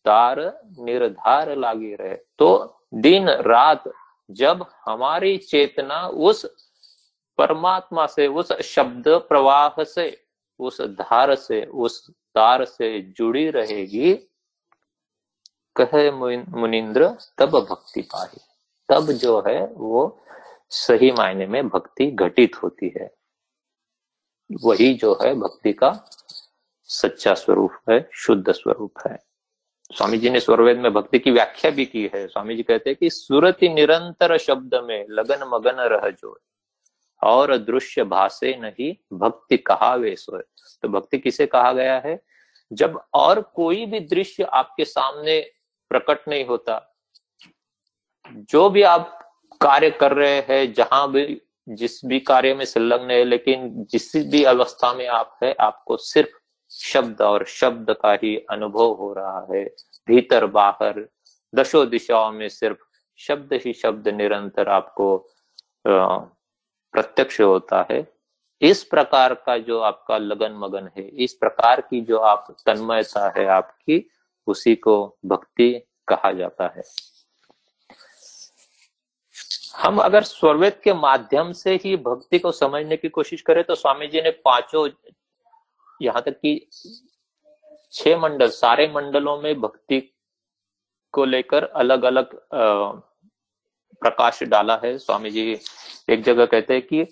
तार निर्धार लागी रहे। तो दिन रात जब हमारी चेतना उस परमात्मा से, उस शब्द प्रवाह से, उस धार से, उस तार से जुड़ी रहेगी। कहे मुनिंद्र, तब भक्ति पाही। तब जो है, वो सही मायने में भक्ति घटित होती है। वही जो है, भक्ति का सच्चा स्वरूप है, शुद्ध स्वरूप है। स्वामी जी ने स्वरवेद में भक्ति की व्याख्या भी की है। स्वामी जी कहते हैं कि, सुरति निरंतर शब्द में, लगन मगन रह जो और दृश्य भाषे नहीं, भक्ति कहा वे सोए। तो भक्ति किसे कहा गया है? जब और कोई भी दृश्य आपके सामने प्रकट नहीं होता, जो भी आप कार्य कर रहे हैं, जहाँ भी, जिस भी कार्य में संलग्न है, लेकिन जिस भी अवस्था में आप है, आपको सिर्फ़ शब्द और शब्द का ही अनुभव हो रहा है। भीतर, बाहर, दशो दिशाओं में सिर्फ़ शब्द ही शब्द निरंतर आपको प्रत्यक्ष होता है। इस प्रकार का जो आपका लगन मगन है, इस प्रकार की जो आप तन्मयता है आपकी, उसी को भक्ति कहा जाता है। हम अगर स्वरवेद के माध्यम से ही भक्ति को समझने की कोशिश करें तो स्वामी जी ने पाँचों, यहाँ तक कि छह मंडल, सारे मंडलों में भक्ति को लेकर अलग अलग प्रकाश डाला है। स्वामी जी एक जगह कहते हैं कि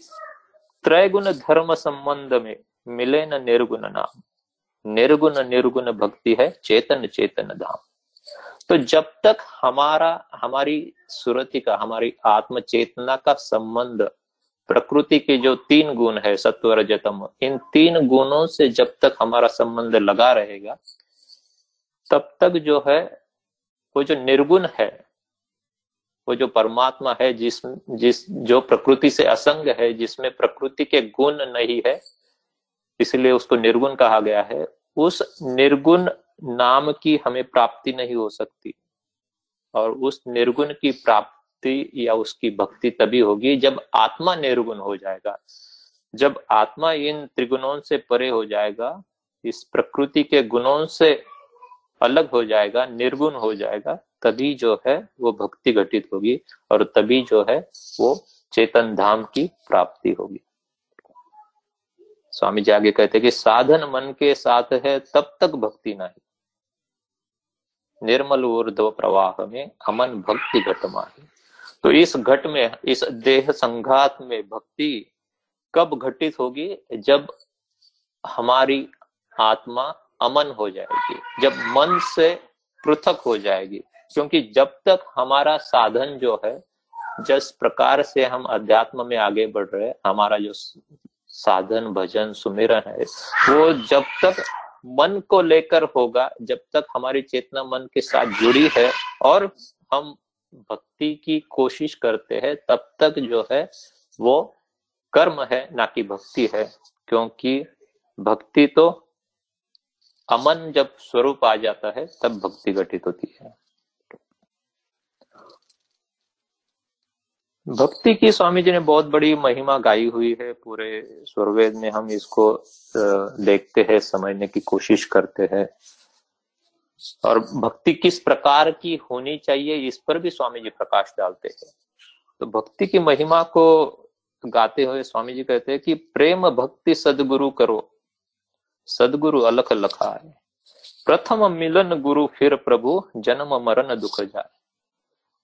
त्रैगुण धर्म संबंध में मिले न निर्गुण नाम। निर्गुण निर्गुण भक्ति है, चेतन चेतन धाम। तो जब तक हमारा, हमारी सुरति का, हमारी आत्म चेतना का संबंध, प्रकृति के जो तीन गुण है सत्व रजतम इन तीन गुणों से जब तक हमारा संबंध लगा रहेगा, तब तक जो है, वो जो निर्गुण है वो जो परमात्मा है, जिस जिस, जो प्रकृति से असंग है, जिसमें प्रकृति के गुण नहीं है, इसलिए उसको निर्गुण कहा गया है, उस निर्गुण नाम की हमें प्राप्ति नहीं हो सकती। और उस निर्गुण की प्राप्ति या उसकी भक्ति तभी होगी जब आत्मा निर्गुण हो जाएगा। जब आत्मा इन त्रिगुणों से परे हो जाएगा, इस प्रकृति के गुणों से अलग हो जाएगा, निर्गुण हो जाएगा तभी जो है वो भक्ति घटित होगी और तभी जो है वो चेतन धाम की प्राप्ति होगी। स्वामी जी आगे कहते कि साधन मन के साथ है, तब तक भक्ति नहीं। निर्मल ऊर्ध्व प्रवाह में अमन भक्ति घट माही। तो इस घट में, इस देह संघात में भक्ति कब घटित होगी? जब हमारी आत्मा अमन हो जाएगी, जब मन से पृथक हो जाएगी। क्योंकि जब तक हमारा साधन जो है, जिस प्रकार से हम अध्यात्म में आगे बढ़ रहे हमारा जो साधन, भजन, सुमिरन है, वो जब तक मन को लेकर होगा, जब तक हमारी चेतना मन के साथ जुड़ी है और हम भक्ति की कोशिश करते हैं, तब तक जो है वो कर्म है, ना कि भक्ति है। क्योंकि भक्ति तो अमन जब स्वरूप आ जाता है, तब भक्ति घटित होती है। भक्ति की स्वामी जी ने बहुत बड़ी महिमा गाई हुई है। पूरे स्वरवेद में हम इसको देखते हैं, समझने की कोशिश करते हैं। और भक्ति किस प्रकार की होनी चाहिए, इस पर भी स्वामी जी प्रकाश डालते हैं। तो भक्ति की महिमा को गाते हुए स्वामी जी कहते हैं कि प्रेम भक्ति सदगुरु करो। सदगुरु अलख लखा है प्रथम मिलन गुरु फिर प्रभु, जन्म मरण दुख जाए।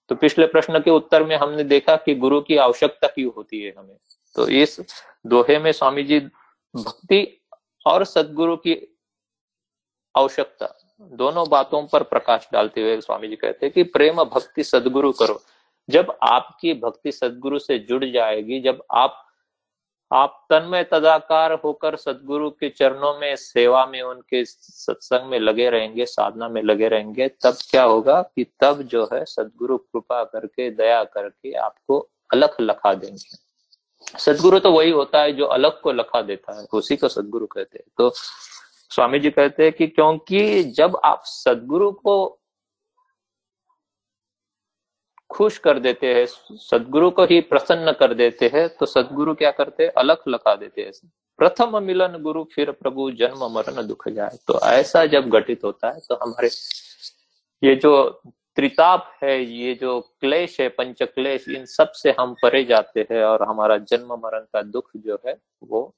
तो पिछले प्रश्न के उत्तर में हमने देखा कि गुरु की आवश्यकता क्यों होती है हमें? तो इस दोहे में स्वामी जी भक्ति और सदगुरु की आवश्यकता दोनों बातों पर प्रकाश डालते हुए स्वामी जी कहते हैं कि प्रेम, भक्ति, सदगुरु करो। जब आपकी भक्ति सदगुरु से जुड़ जाएगी, जब आप आप तन्मय तदाकार होकर सदगुरु के चरणों में, सेवा में, उनके सत्संग में लगे रहेंगे, साधना में लगे रहेंगे, तब क्या होगा कि तब जो है सदगुरु कृपा करके, दया करके आपको अलग लखा देंगे। सदगुरु तो वही होता है जो अलग को लखा देता है, उसी को सदगुरु कहते हैं। तो स्वामी जी कहते हैं कि क्योंकि जब आप सदगुरु को खुश कर देते हैं, सदगुरु को ही प्रसन्न कर देते हैं तो सदगुरु क्या करते हैं? अलग लगा देते हैं। प्रथम मिलन गुरु, फिर प्रभु, जन्म मरण दुख जाए। तो ऐसा जब घटित होता है तो हमारे ये जो त्रिताप है, ये जो क्लेश है पंच क्लेश इन सबसे हम परे जाते हैं और हमारा जन्म मरण का दुख जो है, वो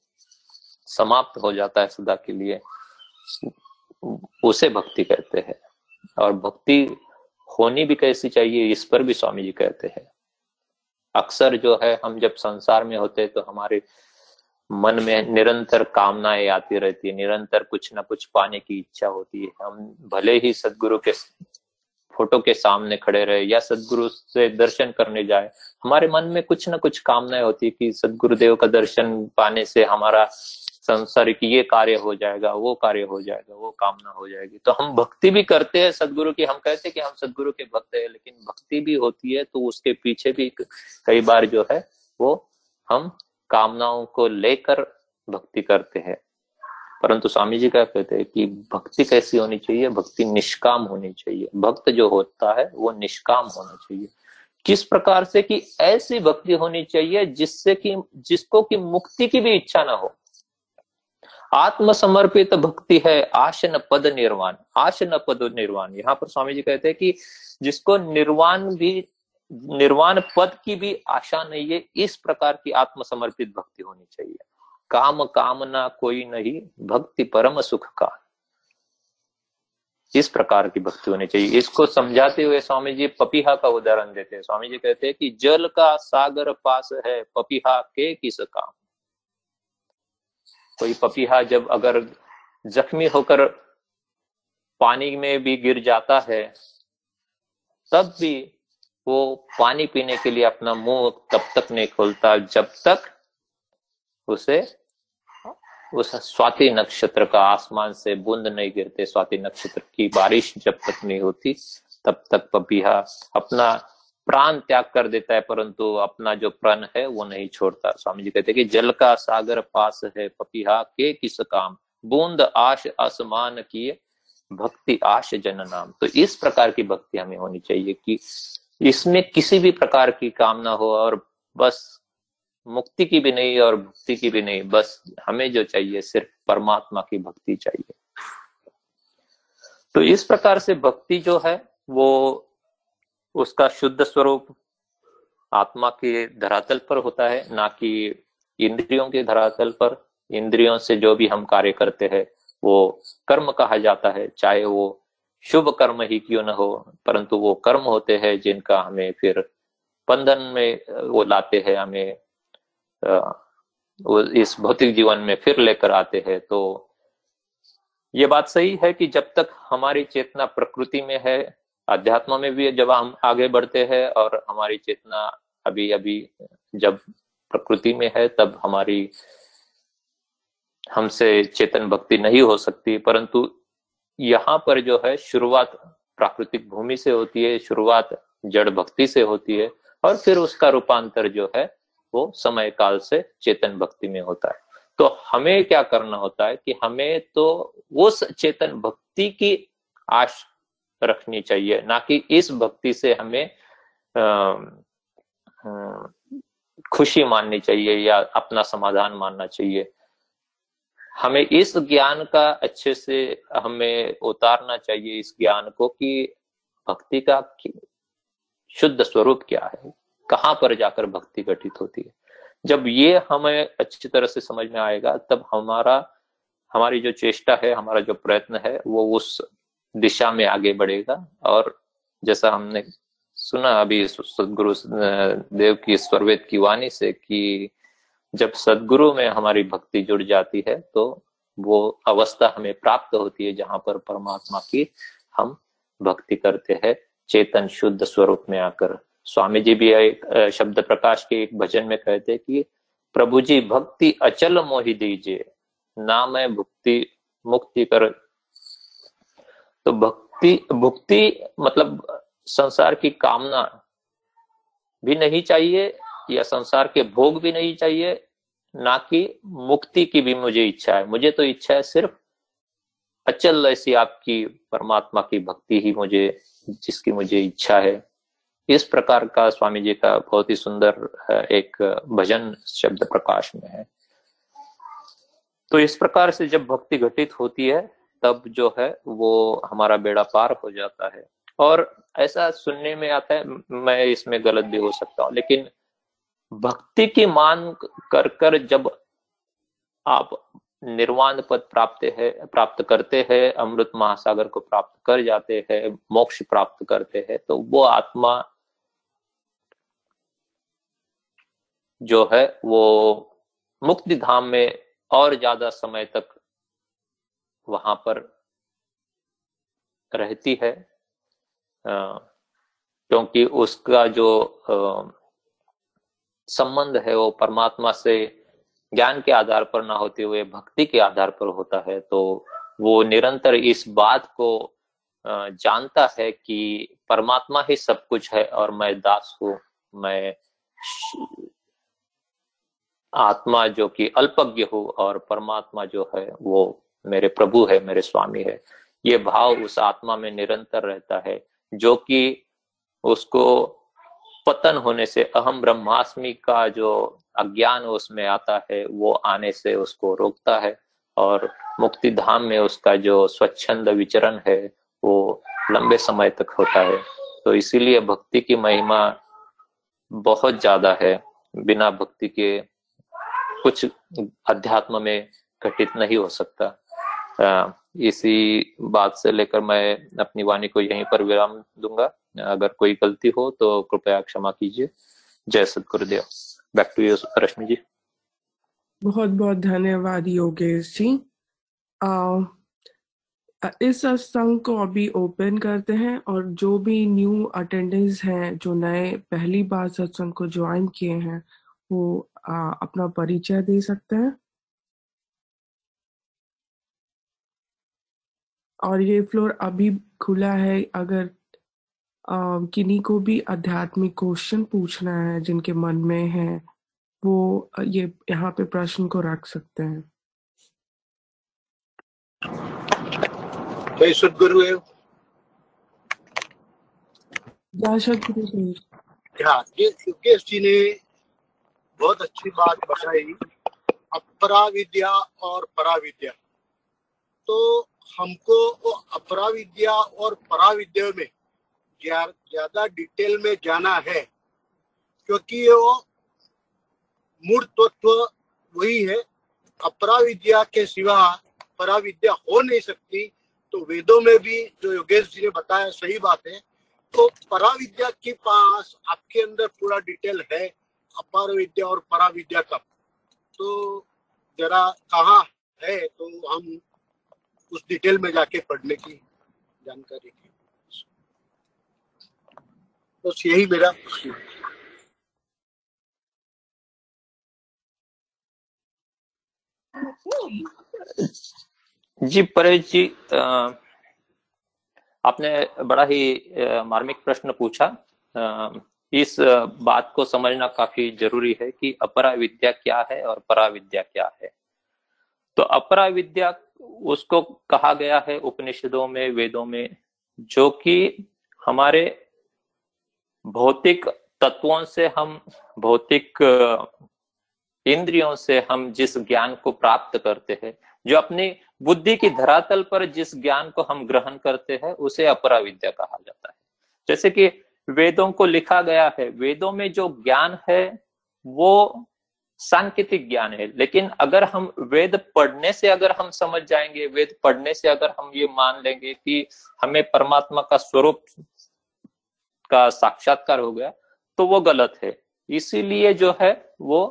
समाप्त हो जाता है सदा के लिए। उसे भक्ति कहते हैं। और भक्ति होनी भी कैसी चाहिए, इस पर भी स्वामी जी कहते हैं। अक्सर जो है, हम जब संसार में होते तो हमारे मन में निरंतर कामनाएँ आती रहती है, निरंतर कुछ ना कुछ पाने की इच्छा होती है। हम भले ही सदगुरु के फ़ोटो के सामने खड़े रहे या सदगुरु से दर्शन करने जाए, हमारे मन में कुछ ना कुछ कामनाएँ होती है कि सदगुरुदेव का दर्शन पाने से हमारा संसारिक ये कार्य हो जाएगा, वो कार्य हो जाएगा, वो कामना हो जाएगी। तो हम भक्ति भी करते हैं सदगुरु की, हम कहते हैं कि हम सदगुरु के भक्त है, लेकिन भक्ति भी होती है तो उसके पीछे भी कई बार जो है वो हम कामनाओं को लेकर भक्ति करते हैं। परंतु स्वामी जी क्या कहते हैं कि भक्ति कैसी होनी चाहिए? भक्ति निष्काम होनी चाहिए। भक्त जो होता है वो निष्काम होना चाहिए। किस प्रकार से कि ऐसी भक्ति होनी चाहिए जिससे कि, जिसको कि मुक्ति की भी इच्छा ना हो? आत्मसमर्पित भक्ति है आशन पद निर्वाण। आशन पद निर्वाण। यहाँ पर स्वामी जी कहते हैं कि जिसको निर्वाण भी, निर्वाण पद की भी आशा नहीं है, इस प्रकार की आत्मसमर्पित भक्ति होनी चाहिए। काम कामना कोई नहीं, भक्ति परम सुख का। इस प्रकार की भक्ति होनी चाहिए। इसको समझाते हुए स्वामी जी पपीहा का उदाहरण देते हैं। स्वामी जी कहते हैं कि जल का सागर पास है, पपीहा के किस काम? कोई पपीहा जब अगर जख्मी होकर पानी में भी गिर जाता है, तब भी वो पानी पीने के लिए अपना मुँह तब तक नहीं खोलता जब तक उसे, उस स्वाति नक्षत्र का आसमान से बूंद नहीं गिरते। स्वाति नक्षत्र की बारिश जब तक नहीं होती, तब तक पपीहा अपना प्राण त्याग कर देता है, परंतु अपना जो प्रण है, वो नहीं छोड़ता। स्वामी जी कहते कि जल का सागर पास है, पपीहा के किस काम? बूंद, आश, आसमान की भक्ति, आश जन नाम। तो इस प्रकार की भक्ति हमें होनी चाहिए कि इसमें किसी भी प्रकार की कामना हो और बस मुक्ति की भी नहीं और भक्ति की भी नहीं, बस हमें जो चाहिए, सिर्फ़ परमात्मा की भक्ति चाहिए। तो इस प्रकार से भक्ति जो है, वो उसका शुद्ध स्वरूप आत्मा के धरातल पर होता है, ना कि इंद्रियों के धरातल पर। इंद्रियों से जो भी हम कार्य करते हैं, वो कर्म कहा जाता है, चाहे वो शुभ कर्म ही क्यों न हो, परंतु वो कर्म होते हैं जिनका हमें फिर बंधन में, वो लाते हैं, हमें वो इस भौतिक जीवन में फिर लेकर आते हैं। तो ये बात सही है कि जब तक हमारी चेतना प्रकृति में है अध्यात्म में भी जब हम आगे बढ़ते हैं और हमारी चेतना अभी अभी जब प्रकृति में है, तब हमारी हमसे चेतन भक्ति नहीं हो सकती। परंतु यहाँ पर जो है, शुरुआत प्राकृतिक भूमि से होती है, शुरुआत जड़ भक्ति से होती है और फिर उसका रूपांतर जो है, वो समय काल से चेतन भक्ति में होता है। तो हमें क्या करना होता है कि हमें तो उस चेतन भक्ति की आश रखनी चाहिए, ना कि इस भक्ति से हमें खुशी माननी चाहिए या अपना समाधान मानना चाहिए। हमें इस ज्ञान का अच्छे से हमें उतारना चाहिए इस ज्ञान को कि भक्ति का शुद्ध स्वरूप क्या है, कहाँ पर जाकर भक्ति घटित होती है। जब ये हमें अच्छी तरह से समझ में आएगा, तब हमारा, हमारी जो चेष्टा है, हमारा जो प्रयत्न है, वो उस दिशा में आगे बढ़ेगा। और जैसा हमने सुना अभी सदगुरु देव की, स्वरवेद की वाणी से कि जब सदगुरु में हमारी भक्ति जुड़ जाती है तो वो अवस्था हमें प्राप्त होती है जहाँ पर परमात्मा की हम भक्ति करते हैं। चेतन शुद्ध स्वरूप में आकर। स्वामी जी भी एक शब्द प्रकाश के एक भजन में कहते कि प्रभु जी भक्ति अचल मोहि दीजिए। ना मैं भक्ति मुक्ति कर तो भक्ति, भुक्ति मतलब संसार की कामना भी नहीं चाहिए या संसार के भोग भी नहीं चाहिए, ना कि मुक्ति की भी मुझे इच्छा है। मुझे तो इच्छा है सिर्फ़ अचल ऐसी आपकी परमात्मा की भक्ति ही मुझे, जिसकी मुझे इच्छा है। इस प्रकार का स्वामी जी का बहुत ही सुंदर एक भजन शब्द प्रकाश में है। तो इस प्रकार से जब भक्ति घटित होती है तब जो है वो हमारा बेड़ा पार हो जाता है। और ऐसा सुनने में आता है, मैं इसमें गलत भी हो सकता हूँ, लेकिन भक्ति की मान कर कर जब आप निर्वाण पद प्राप्त है, प्राप्त करते हैं, अमृत महासागर को प्राप्त कर जाते हैं, मोक्ष प्राप्त करते हैं तो वो आत्मा जो है वो मुक्ति धाम में और ज़्यादा समय तक वहाँ पर रहती है क्योंकि उसका जो संबंध है वो परमात्मा से ज्ञान के आधार पर ना होते हुए, भक्ति के आधार पर होता है तो वो निरंतर इस बात को जानता है कि परमात्मा ही सब कुछ है और मैं दास हूँ, मैं आत्मा जो कि अल्पज्ञ हो और परमात्मा जो है वो मेरे प्रभु है, मेरे स्वामी है। ये भाव उस आत्मा में निरंतर रहता है, जो कि उसको पतन होने से, अहम ब्रह्मास्मि का जो अज्ञान उसमें आता है, वो आने से उसको रोकता है और मुक्ति धाम में उसका जो स्वच्छंद विचरण है, वो लंबे समय तक होता है। तो इसीलिए भक्ति की महिमा बहुत ज़्यादा है। बिना भक्ति के कुछ अध्यात्म में घटित नहीं हो सकता। इसी बात से लेकर मैं अपनी वाणी को यहीं पर विराम दूँगा। अगर कोई गलती हो तो कृपया क्षमा कीजिए। जय सदगुरुदेव back to you Rashmi ji. बहुत बहुत धन्यवाद योगेश जी। आ, इस सत्संग को अभी ओपन करते हैं और जो भी न्यू अटेंडेंस हैं जो नए पहली बार सत्संग को ज्वाइन किए हैं वो आ, अपना परिचय दे सकते हैं। और ये फ्लोर अभी खुला है अगर किन्हीं को भी आध्यात्मिक क्वेश्चन पूछना है जिनके मन में है वो ये यहाँ पे प्रश्न को रख सकते हैं। जय सदगुरु हाँ। योगेश जी ने बहुत अच्छी बात बताई। अपरा विद्या और परा विद्या तो हमको वो अपरा विद्या और पराविद्या में ज़्यादा डिटेल में जाना है, क्योंकि वो मूल तत्व वही है। अपरा विद्या के सिवा पराविद्या हो नहीं सकती। तो वेदों में भी जो योगेश जी ने बताया, सही बात है। तो पराविद्या के पास आपके अंदर पूरा डिटेल है अपार विद्या और पराविद्या का। तो जरा कहा है तो हम उस डिटेल में जाके पढ़ने की जानकारी की। बस यही मेरा जी, परेश जी आपने बड़ा ही मार्मिक प्रश्न पूछा। इस बात को समझना काफ़ी ज़रूरी है कि अपरा विद्या क्या है और परा विद्या क्या है। तो अपरा विद्या उसको कहा गया है उपनिषदों में, वेदों में, जो कि हमारे भौतिक तत्वों से हम, भौतिक इंद्रियों से हम जिस ज्ञान को प्राप्त करते हैं, जो अपनी बुद्धि की धरातल पर जिस ज्ञान को हम ग्रहण करते हैं, उसे अपरा विद्या कहा जाता है। जैसे कि वेदों को लिखा गया है, वेदों में जो ज्ञान है, वो सांकेतिक ज्ञान है। लेकिन अगर हम वेद पढ़ने से अगर हम समझ जाएँगे, वेद पढ़ने से अगर हम ये मान लेंगे कि हमें परमात्मा का स्वरूप का साक्षात्कार हो गया तो वो गलत है। इसीलिए जो है वो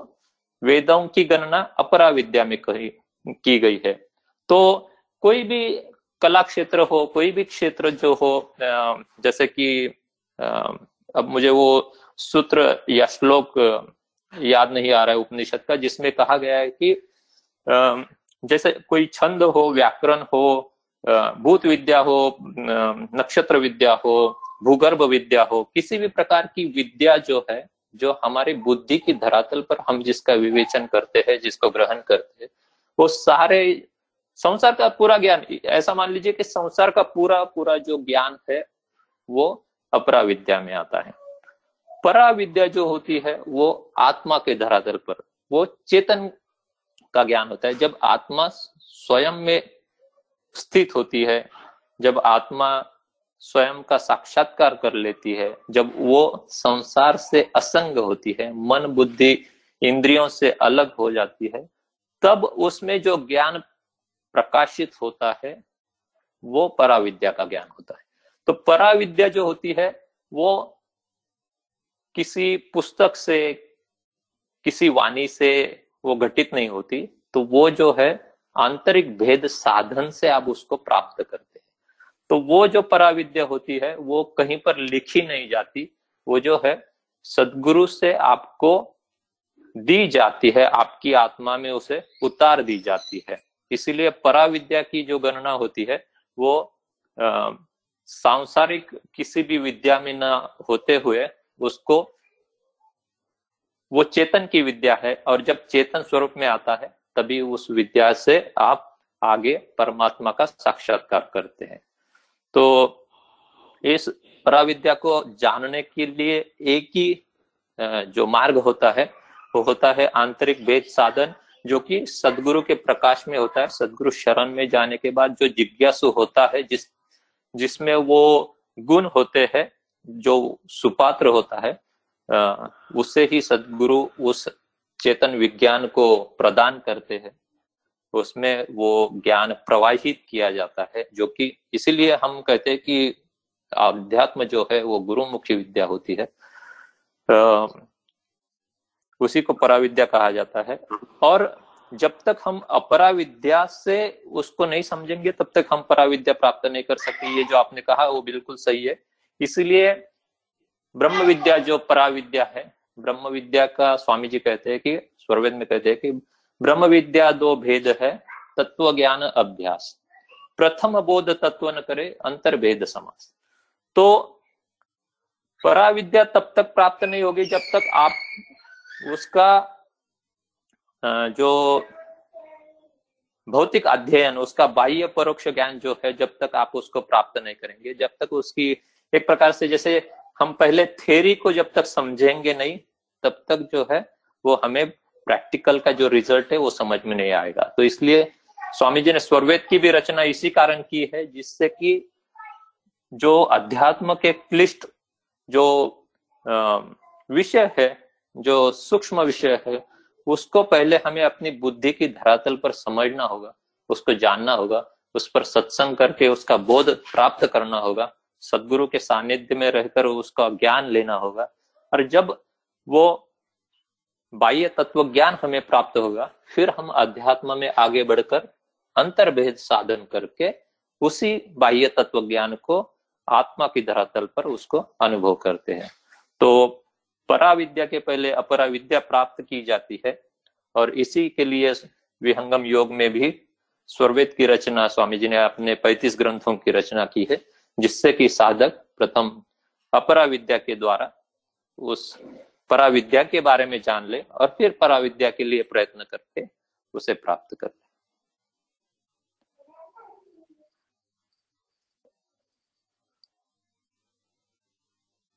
वेदों की गणना अपरा विद्या में कही, की गई है। तो कोई भी कला क्षेत्र हो, कोई भी क्षेत्र जो हो जैसे कि अब मुझे वो सूत्र या श्लोक याद नहीं आ रहा है उपनिषद का, जिसमें कहा गया है कि जैसे कोई छंद हो, व्याकरण हो भूत विद्या हो नक्षत्र विद्या हो, भूगर्भ विद्या हो, किसी भी प्रकार की विद्या जो है, जो हमारे बुद्धि की धरातल पर हम जिसका विवेचन करते हैं, जिसको ग्रहण करते हैं, वो सारे संसार का पूरा ज्ञान, ऐसा मान लीजिए कि संसार का पूरा पूरा जो ज्ञान है, वो अपरा विद्या में आता है। परा विद्या जो होती है, वो आत्मा के धरातल पर, वो चेतन का ज्ञान होता है। जब आत्मा स्वयं में स्थित होती है, जब आत्मा स्वयं का साक्षात्कार कर लेती है, जब वो संसार से असंग होती है, मन, बुद्धि, इंद्रियों से अलग हो जाती है, तब उसमें जो ज्ञान प्रकाशित होता है, वो पराविद्या का ज्ञान होता है। तो पराविद्या जो होती है, वो किसी पुस्तक से, किसी वाणी से वो घटित नहीं होती तो वो जो है आंतरिक भेद साधन से आप उसको प्राप्त करते हैं। तो वो जो पराविद्या होती है, वो कहीं पर लिखी नहीं जाती, वो जो है सदगुरु से आपको दी जाती है, आपकी आत्मा में उसे उतार दी जाती है। इसीलिए पराविद्या की जो गणना होती है, वो सांसारिक किसी भी विद्या में ना होते हुए उसको, वो चेतन की विद्या है और जब चेतन स्वरूप में आता है, तभी उस विद्या से आप आगे परमात्मा का साक्षात्कार करते हैं। तो इस पराविद्या को जानने के लिए एक ही जो मार्ग होता है, वो होता है आंतरिक वेद साधन, जो कि सदगुरु के प्रकाश में होता है। सदगुरु शरण में जाने के बाद जो जिज्ञासु होता है, जिस, जिसमें वो गुण होते हैं जो सुपात्र होता है उससे ही सदगुरु उस चेतन विज्ञान को प्रदान करते हैं। उसमें वो ज्ञान प्रवाहित किया जाता है, जो कि इसीलिए हम कहते हैं कि अध्यात्म जो है, वो गुरु मुख्य विद्या होती है। उसी को पराविद्या कहा जाता है। और जब तक हम अपरा विद्या से उसको नहीं समझेंगे, तब तक हम पराविद्या प्राप्त नहीं कर सकते ये जो आपने कहा, वो बिल्कुल सही है। इसलिए ब्रह्म विद्या जो पराविद्या है, ब्रह्म विद्या का स्वामी जी कहते हैं कि, स्वरवेद में कहते हैं कि, ब्रह्म विद्या दो भेद है, तत्व ज्ञान अभ्यास। प्रथम बोध तत्व न करे अंतर भेद समास। तो पराविद्या तब तक प्राप्त नहीं होगी जब तक आप उसका जो भौतिक अध्ययन, उसका बाह्य परोक्ष ज्ञान जो है, जब तक आप उसको प्राप्त नहीं करेंगे, जब तक उसकी एक प्रकार से जैसे हम पहले थेरी को जब तक समझेंगे नहीं, तब तक जो है वो हमें प्रैक्टिकल का जो रिज़ल्ट है वो समझ में नहीं आएगा। तो इसलिए स्वामी जी ने स्वरवेद की भी रचना इसी कारण की है जिससे कि जो अध्यात्म के क्लिष्ट जो विषय है, जो सूक्ष्म विषय है, उसको पहले हमें अपनी बुद्धि की धरातल पर समझना होगा, उसको जानना होगा, उस पर सत्संग करके उसका बोध प्राप्त करना होगा। सदगुरु के सानिध्य में रहकर उसका ज्ञान लेना होगा। और जब वो बाह्य तत्व ज्ञान हमें प्राप्त होगा, फिर हम अध्यात्म में आगे बढ़कर अंतर्भेद साधन करके उसी बाह्य तत्व ज्ञान को आत्मा की धरातल पर उसको अनुभव करते हैं। तो पराविद्या के पहले अपरा विद्या प्राप्त की जाती है, और इसी के लिए विहंगम योग में भी स्वरवेद की रचना, स्वामी जी ने अपने 35 ग्रंथों की रचना की है। जिससे कि साधक प्रथम अपरा विद्या के द्वारा उस परा विद्या के बारे में जान ले और फिर परा विद्या के लिए प्रयत्न करके उसे प्राप्त कर ले।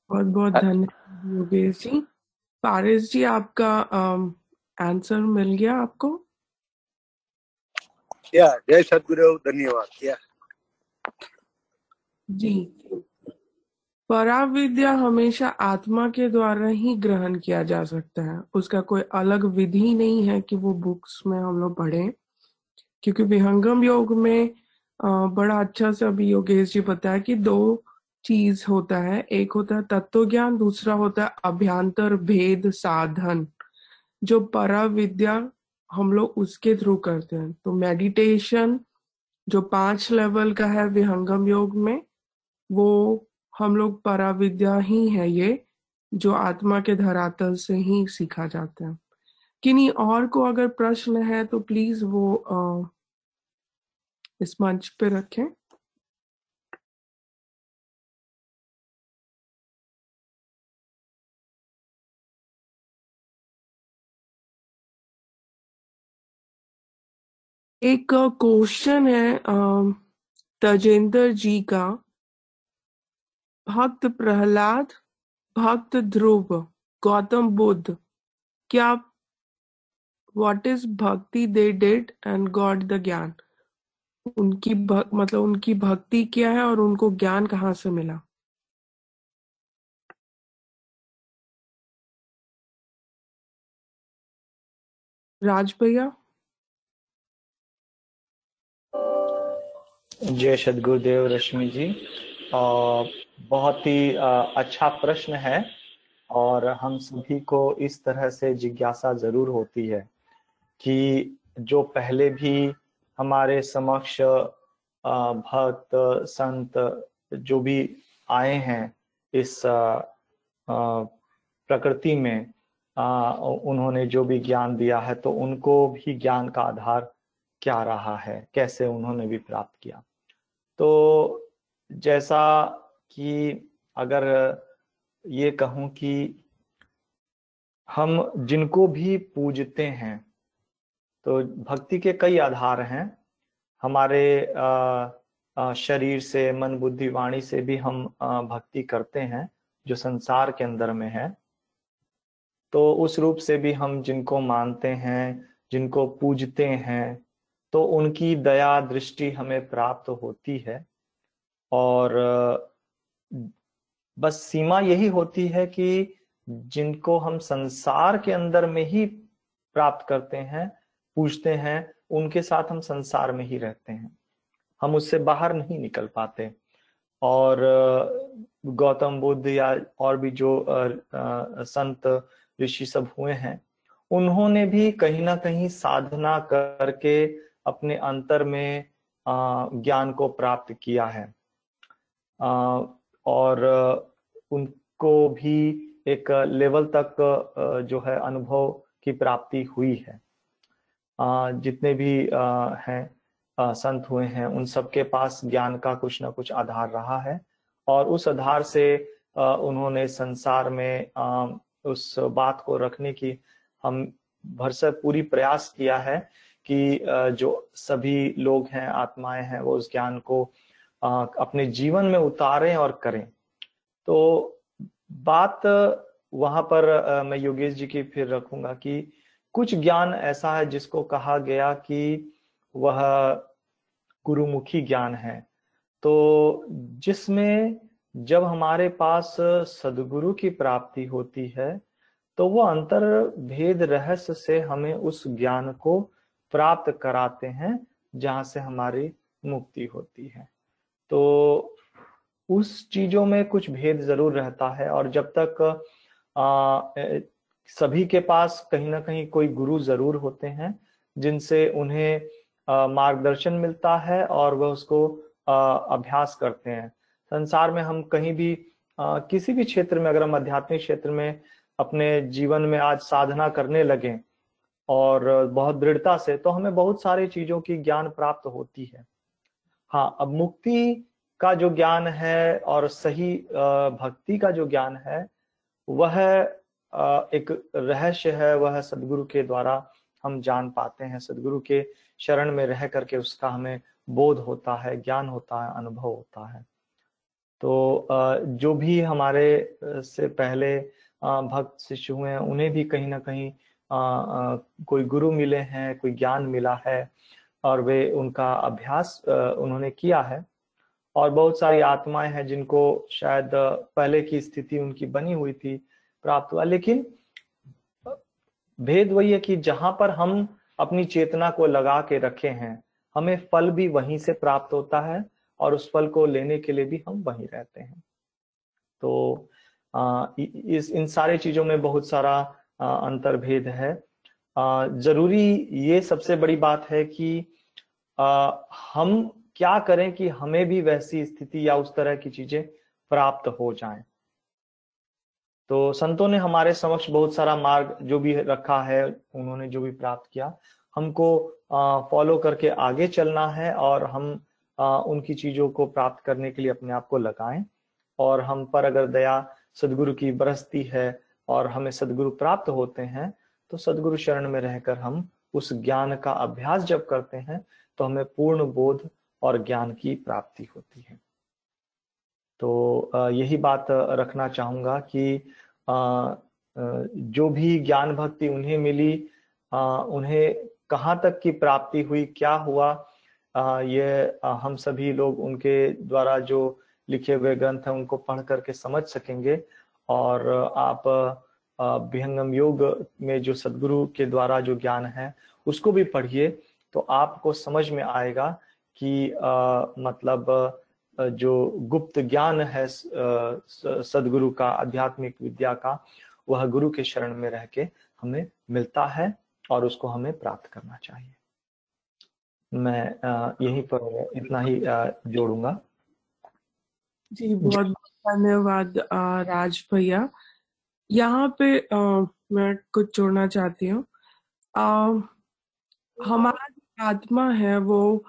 बहुत बहुत धन्यवाद योगेश जी। पारिस जी आपका आंसर मिल गया आपको? या जय सदगुरु धन्यवाद। या। जी। परा विद्या हमेशा आत्मा के द्वारा ही ग्रहण किया जा सकता है। उसका कोई अलग विधि नहीं है कि वो बुक्स में हम लोग पढ़े, क्योंकि विहंगम योग में बड़ा अच्छा से अभी योगेश जी बताया कि दो चीज़ होता है। एक होता है तत्व ज्ञान दूसरा होता है अभ्यांतर भेद साधन, जो परा विद्या हम लोग उसके थ्रू करते हैं। तो मेडिटेशन जो पाँच लेवल का है विहंगम योग में वो हम लोग पराविद्या ही है ये जो आत्मा के धरातल से ही सीखा जाता है। किन्हीं और को अगर प्रश्न है तो प्लीज़ वो आ, इस मंच पे रखें। एक क्वेश्चन है तजेंद्र जी का। भक्त प्रहलाद भक्त ध्रुव गौतम बुद्ध। क्या what is bhakti they did and God the gyan? उनकी भक, मतलब उनकी भक्ति क्या है और उनको ज्ञान कहाँ से मिला? राज भैया? जय सदगुरुदेव रश्मि जी। बहुत ही अच्छा प्रश्न है और हम सभी को इस तरह से जिज्ञासा ज़रूर होती है कि जो पहले भी हमारे समक्ष भक्त, संत जो भी आए हैं इस प्रकृति में उन्होंने जो भी ज्ञान दिया है तो उनको भी ज्ञान का आधार क्या रहा है? कैसे उन्होंने भी प्राप्त किया? तो जैसा कि अगर ये कहूँ कि हम जिनको भी पूजते हैं तो भक्ति के कई आधार हैं। हमारे शरीर से, मन, बुद्धि, वाणी से भी हम भक्ति करते हैं, जो संसार के अंदर में है। तो उस रूप से भी हम जिनको मानते हैं, जिनको पूजते हैं तो उनकी दया दृष्टि हमें प्राप्त होती है। और बस सीमा यही होती है कि जिनको हम संसार के अंदर में ही प्राप्त करते हैं पूछते हैं, उनके साथ हम संसार में ही रहते हैं। हम उससे बाहर नहीं निकल पाते। और गौतम बुद्ध या और भी जो संत, ऋषि सब हुए हैं, उन्होंने भी कहीं ना कहीं साधना करके अपने अंतर में ज्ञान को प्राप्त किया है। और उनको भी एक लेवल तक जो है अनुभव की प्राप्ति हुई है। जितने भी हैं संत हुए हैं, उन सबके पास ज्ञान का कुछ ना कुछ आधार रहा है। और उस आधार से उन्होंने संसार में उस बात को रखने की हम भरसक पूरी प्रयास किया है कि जो सभी लोग हैं, आत्माएँ हैं, वो उस ज्ञान को अपने जीवन में उतारें और करें। तो बात वहाँ पर मैं योगेश जी की फिर रखूँगा कि कुछ ज्ञान ऐसा है जिसको कहा गया कि वह गुरुमुखी ज्ञान है। तो जिसमें जब हमारे पास सदगुरु की प्राप्ति होती है तो वो अंतर भेद रहस्य से हमें उस ज्ञान को प्राप्त कराते हैं जहाँ से हमारी मुक्ति होती है। तो उस चीज़ों में कुछ भेद ज़रूर रहता है और जब तक आ, सभी के पास कहीं ना कहीं कोई गुरु ज़रूर होते हैं जिनसे उन्हें मार्गदर्शन मिलता है और वह उसको अभ्यास करते हैं। संसार में हम कहीं भी किसी भी क्षेत्र में अगर हम आध्यात्मिक क्षेत्र में अपने जीवन में आज साधना करने लगे और बहुत दृढ़ता से तो हमें बहुत सारी चीज़ों की ज्ञान प्राप्त होती है। हाँ अब मुक्ति का जो ज्ञान है और सही भक्ति का जो ज्ञान है, वह एक रहस्य है, वह सदगुरु के द्वारा हम जान पाते हैं। सदगुरु के शरण में रह करके उसका हमें बोध होता है, ज्ञान होता है, अनुभव होता है। तो जो भी हमारे से पहले भक्त शिष्य हुए हैं, उन्हें भी कहीं ना कहीं कोई गुरु मिले हैं, कोई ज्ञान मिला है और वे उनका अभ्यास उन्होंने किया है। और बहुत सारी आत्माएँ हैं जिनको शायद पहले की स्थिति उनकी बनी हुई थी प्राप्त हुआ। लेकिन भेद वही है कि जहाँ पर हम अपनी चेतना को लगा के रखे हैं हमें फल भी वहीं से प्राप्त होता है और उस फल को लेने के लिए भी हम वहीं रहते हैं। तो आ, इस इन सारे चीज़ों में बहुत सारा अंतर भेद है। ज़रूरी ये सबसे बड़ी बात है कि हम क्या करें कि हमें भी वैसी स्थिति या उस तरह की चीज़ें प्राप्त हो जाएँ। तो संतों ने हमारे समक्ष बहुत सारा मार्ग जो भी रखा है, उन्होंने जो भी प्राप्त किया, हमको फॉलो करके आगे चलना है और हम उनकी चीज़ों को प्राप्त करने के लिए अपने आप को लगाएँ। और हम पर अगर दया सदगुरु की बरसती है और हमें सदगुरु प्राप्त होते हैं तो सदगुरु शरण में रहकर हम उस ज्ञान का अभ्यास जब करते हैं तो हमें पूर्ण बोध और ज्ञान की प्राप्ति होती है। तो यही बात रखना चाहूँगा कि जो भी ज्ञान भक्ति उन्हें मिली उन्हें कहाँ तक की प्राप्ति हुई, क्या हुआ ये हम सभी लोग उनके द्वारा जो लिखे हुए ग्रंथ हैं, उनको पढ़ करके समझ सकेंगे। और आप विहंगम योग में जो सदगुरु के द्वारा जो ज्ञान है उसको भी पढ़िए तो आपको समझ में आएगा कि आ, मतलब जो गुप्त ज्ञान है सदगुरु का आध्यात्मिक विद्या का वह गुरु के शरण में रह के हमें मिलता है और उसको हमें प्राप्त करना चाहिए। मैं यहीं पर इतना ही जोड़ूँगा। जी बहुत बहुत धन्यवाद राज भैया। यहाँ पे आ, मैं कुछ जोड़ना चाहती हूँ। हमारा आत्मा है वो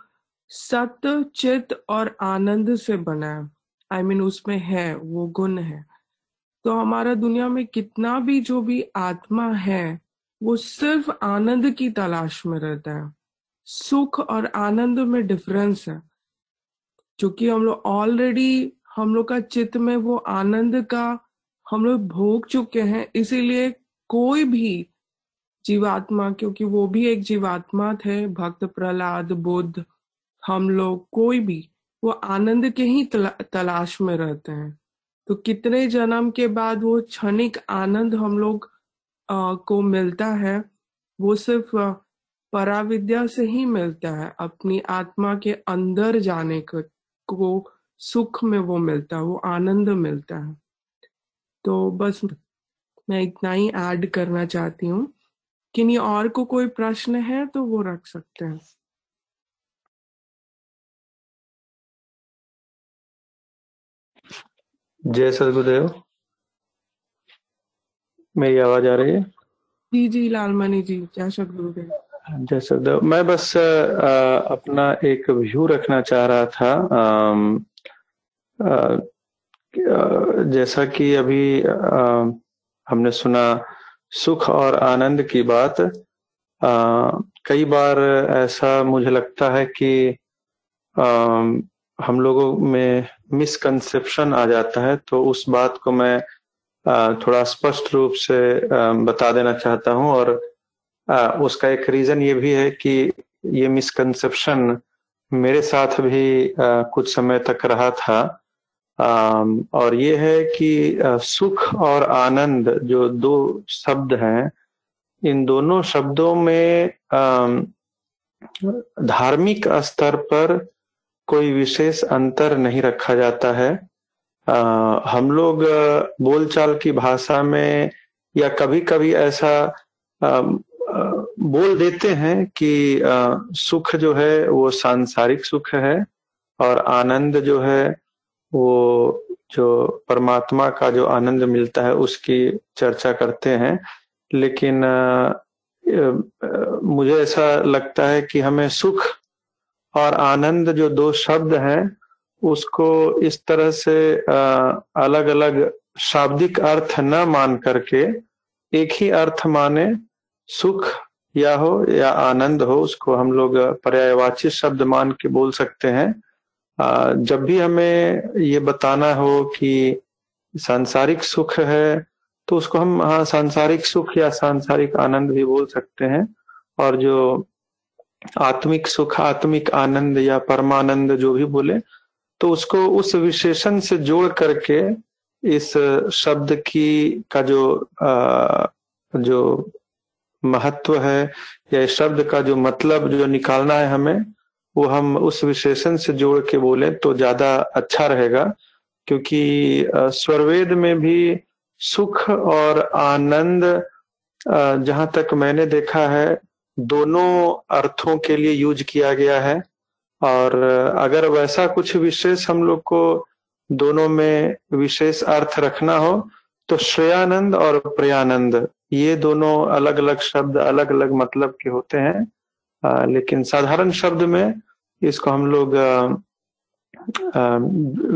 सत्य चित और आनंद से बना है। आई I मीन mean, उसमें है वो गुण है। तो हमारा दुनिया में कितना भी जो भी आत्मा है वो सिर्फ़ आनंद की तलाश में रहता है। सुख और आनंद में डिफरेंस है। क्योंकि हम लोग ऑलरेडी हम लोग का चित्त में वो आनंद का हम लोग भोग चुके हैं इसीलिए कोई भी जीवात्मा क्योंकि वो भी एक जीवात्मा थे भक्त प्रहलाद बुद्ध हम लोग कोई भी वो आनंद के ही तला, तलाश में रहते हैं। तो कितने जन्म के बाद वो क्षणिक आनंद हम लोग आ, को मिलता है वो सिर्फ़ पराविद्या से ही मिलता है अपनी आत्मा के अंदर जाने को, सुख में वो मिलता है वो आनंद मिलता है। तो बस मैं इतना ही ऐड करना चाहती हूँ। किन्हीं और को कोई प्रश्न है तो वो रख सकते हैं। जय सदगुरुदेव मेरी आवाज़ आ रही है? जी जी लालमणि जी जय सदगुरुदेव जय सदगुरुदेव मैं बस आ, अपना एक व्यू रखना चाह रहा था। आ, आ, जैसा कि अभी हमने सुना, सुख और आनंद की बात कई बार ऐसा मुझे लगता है कि हम लोगों में मिसकंसेप्शन आ जाता है तो उस बात को मैं थोड़ा स्पष्ट रूप से बता देना चाहता हूँ और उसका एक रीजन ये भी है कि ये मिसकंसेप्शन मेरे साथ भी कुछ समय तक रहा था। और ये है कि सुख और आनंद जो दो शब्द हैं इन दोनों शब्दों में धार्मिक स्तर पर कोई विशेष अंतर नहीं रखा जाता है। आ, हम लोग बोलचाल की भाषा में या कभी कभी ऐसा आ, बोल देते हैं कि आ, सुख जो है वो सांसारिक सुख है और आनंद जो है वो जो परमात्मा का जो आनंद मिलता है उसकी चर्चा करते हैं। लेकिन मुझे ऐसा लगता है कि हमें सुख और आनंद जो दो शब्द हैं, उसको इस तरह से अलग अलग शाब्दिक अर्थ न मान करके एक ही अर्थ माने, सुख या हो या आनंद हो, उसको हम लोग पर्यायवाची शब्द मान के बोल सकते हैं। जब भी हमें ये बताना हो कि सांसारिक सुख है तो उसको हम हाँ सांसारिक सुख या सांसारिक आनंद भी बोल सकते हैं। और जो आत्मिक सुख आत्मिक आनंद या परमानंद जो भी बोले तो उसको उस विशेषण से जोड़ करके इस शब्द की का जो आ, जो महत्व है या इस शब्द का जो मतलब जो निकालना है हमें वो हम उस विशेषण से जोड़ के बोले तो ज़्यादा अच्छा रहेगा, क्योंकि स्वरवेद में भी सुख और आनंद जहाँ तक मैंने देखा है, दोनों अर्थों के लिए यूज़ किया गया है। और अगर वैसा कुछ विशेष हम लोग को दोनों में विशेष अर्थ रखना हो तो श्रेयानंद और प्रयानंद, ये दोनों अलग अलग शब्द अलग अलग मतलब के होते हैं। आ, लेकिन साधारण शब्द में इसको हम लोग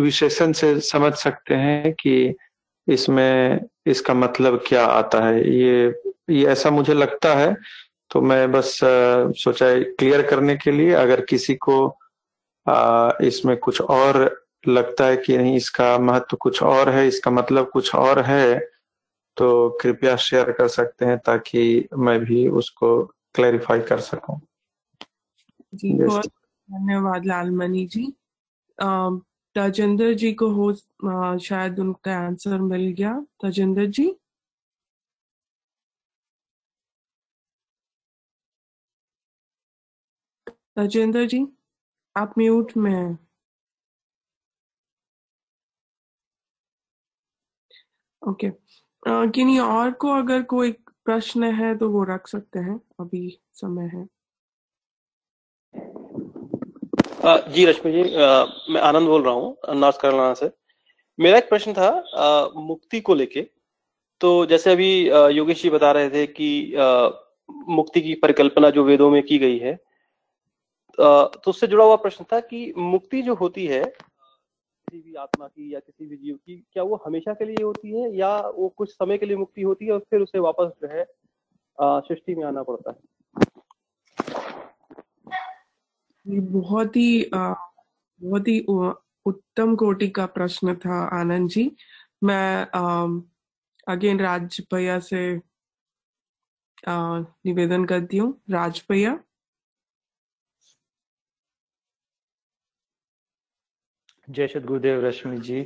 विशेषण से समझ सकते हैं कि इसमें इसका मतलब क्या आता है। ये ये ऐसा मुझे लगता है तो मैं बस सोचा क्लियर करने के लिए अगर किसी को आ, इसमें कुछ और लगता है कि नहीं इसका महत्व कुछ और है इसका मतलब कुछ और है तो कृपया शेयर कर सकते हैं ताकि मैं भी उसको क्लैरिफाई कर सकूँ। जी बहुत धन्यवाद लालमणि जी। तजिंदर जी को हो शायद उनका आंसर मिल गया। तजिंदर जी? राजेंद्र जी आप म्यूट में हैं। ओके। किन्हीं और को अगर कोई प्रश्न है तो वो रख सकते हैं। अभी समय है आ, जी रश्मि जी आ, मैं आनंद बोल रहा हूँ नॉर्थ कैरोलिना से। मेरा एक प्रश्न था आ, मुक्ति को लेके। तो जैसे अभी योगेश जी बता रहे थे कि आ, मुक्ति की परिकल्पना जो वेदों में की गई है आ, तो उससे जुड़ा हुआ प्रश्न था कि मुक्ति जो होती है किसी भी आत्मा की या किसी भी जीव की क्या वो हमेशा के लिए होती है या वो कुछ समय के लिए मुक्ति होती है और फिर उसे वापस जो है सृष्टि में आना पड़ता है? ये बहुत ही बहुत ही उत्तम कोटि का प्रश्न था आनंद जी। मैं अगेन राज भैया से निवेदन करती हूँ। राज भैया। जय श्री गुरुदेव रश्मि जी।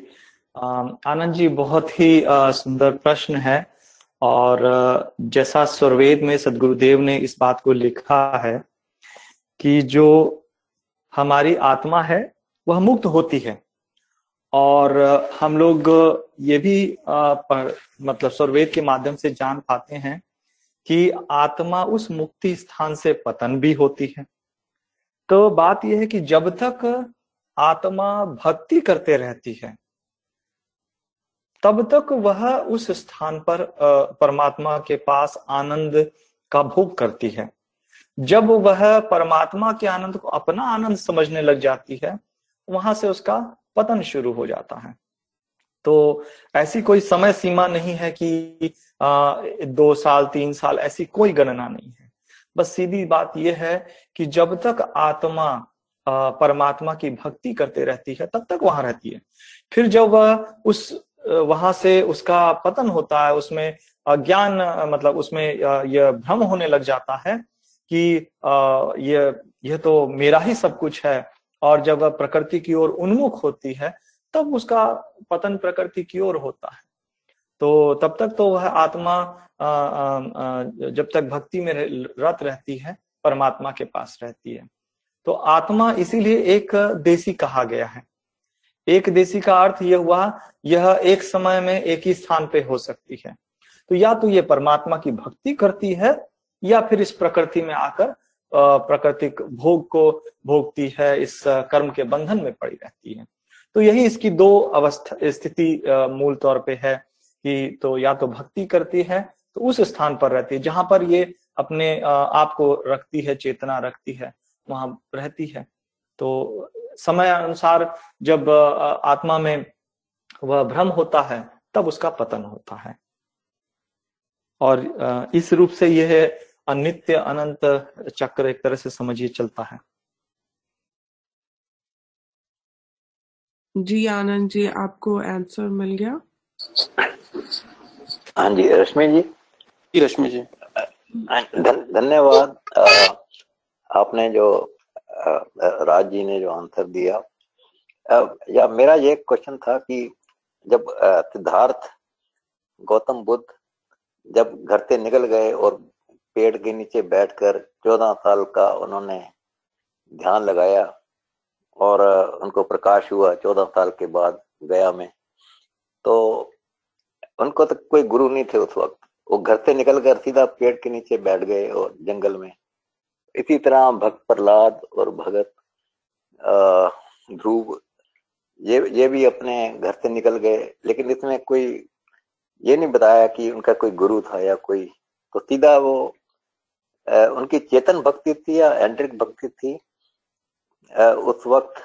आनंद जी, बहुत ही सुंदर प्रश्न है और जैसा स्वरवेद में सदगुरुदेव ने इस बात को लिखा है कि जो हमारी आत्मा है, वह मुक्त होती है। और हम लोग ये भी पढ़- मतलब स्वरवेद के माध्यम से जान पाते हैं कि आत्मा उस मुक्ति स्थान से पतन भी होती है। तो बात यह है कि जब तक आत्मा भक्ति करते रहती है, तब तक वह उस स्थान पर परमात्मा के पास आनंद का भोग करती है। जब वह परमात्मा के आनंद को अपना आनंद समझने लग जाती है वहाँ से उसका पतन शुरू हो जाता है। तो ऐसी कोई समय सीमा नहीं है कि आ, दो साल तीन साल ऐसी कोई गणना नहीं है। बस सीधी बात यह है कि जब तक आत्मा आ, परमात्मा की भक्ति करते रहती है तब तक वहाँ रहती है। फिर जब वह उस वहाँ से उसका पतन होता है उसमें अज्ञान मतलब उसमें यह भ्रम होने लग जाता है कि अ, यह यह तो मेरा ही सब कुछ है। और जब वह प्रकृति की ओर उन्मुख होती है तब उसका पतन प्रकृति की ओर होता है। तो तब तक तो वह आत्मा जब तक भक्ति में रत रहती है परमात्मा के पास रहती है। तो आत्मा इसीलिए एक देसी कहा गया है। एक देसी का अर्थ यह हुआ यह एक समय में एक ही स्थान पे हो सकती है। तो या तो ये परमात्मा की भक्ति करती है या फिर इस प्रकृति में आकर प्राकृतिक भोग को भोगती है, इस कर्म के बंधन में पड़ी रहती है। तो यही इसकी दो अवस्था, स्थिति मूल तौर पे है कि तो या तो भक्ति करती है तो उस स्थान पर रहती है, जहाँ पर ये अपने आप को रखती है, चेतना रखती है, वहाँ रहती है। तो समय अनुसार जब आत्मा में वह भ्रम होता है, तब उसका पतन होता है। और इस रूप से यह अनित्य अनंत चक्र एक तरह से समझिए चलता है। जी आनंद जी आपको आंसर मिल गया? हाँ जी रश्मि जी। जी रश्मि जी। धन्यवाद। आपने जो राज जी ने जो आंसर दिया। या मेरा ये क्वेश्चन था कि जब सिद्धार्थ गौतम बुद्ध जब घर से निकल गए और पेड़ के नीचे बैठकर चौदह साल का उन्होंने ध्यान लगाया और उनको प्रकाश हुआ चौदह साल के बाद गया में। तो उनको तो कोई गुरु नहीं थे उस वक्त। वो घर से निकल कर सीधा पेड़ के नीचे बैठ गए और जंगल में। इसी तरह भक्त प्रहलाद और भगत ध्रुव, ये ये भी अपने घर से निकल गए। लेकिन इसमें कोई ये नहीं बताया कि उनका कोई गुरु था या कोई। तो सीधा वो उनकी चेतन भक्ति थी या एंड्रिक भक्ति थी? उस वक्त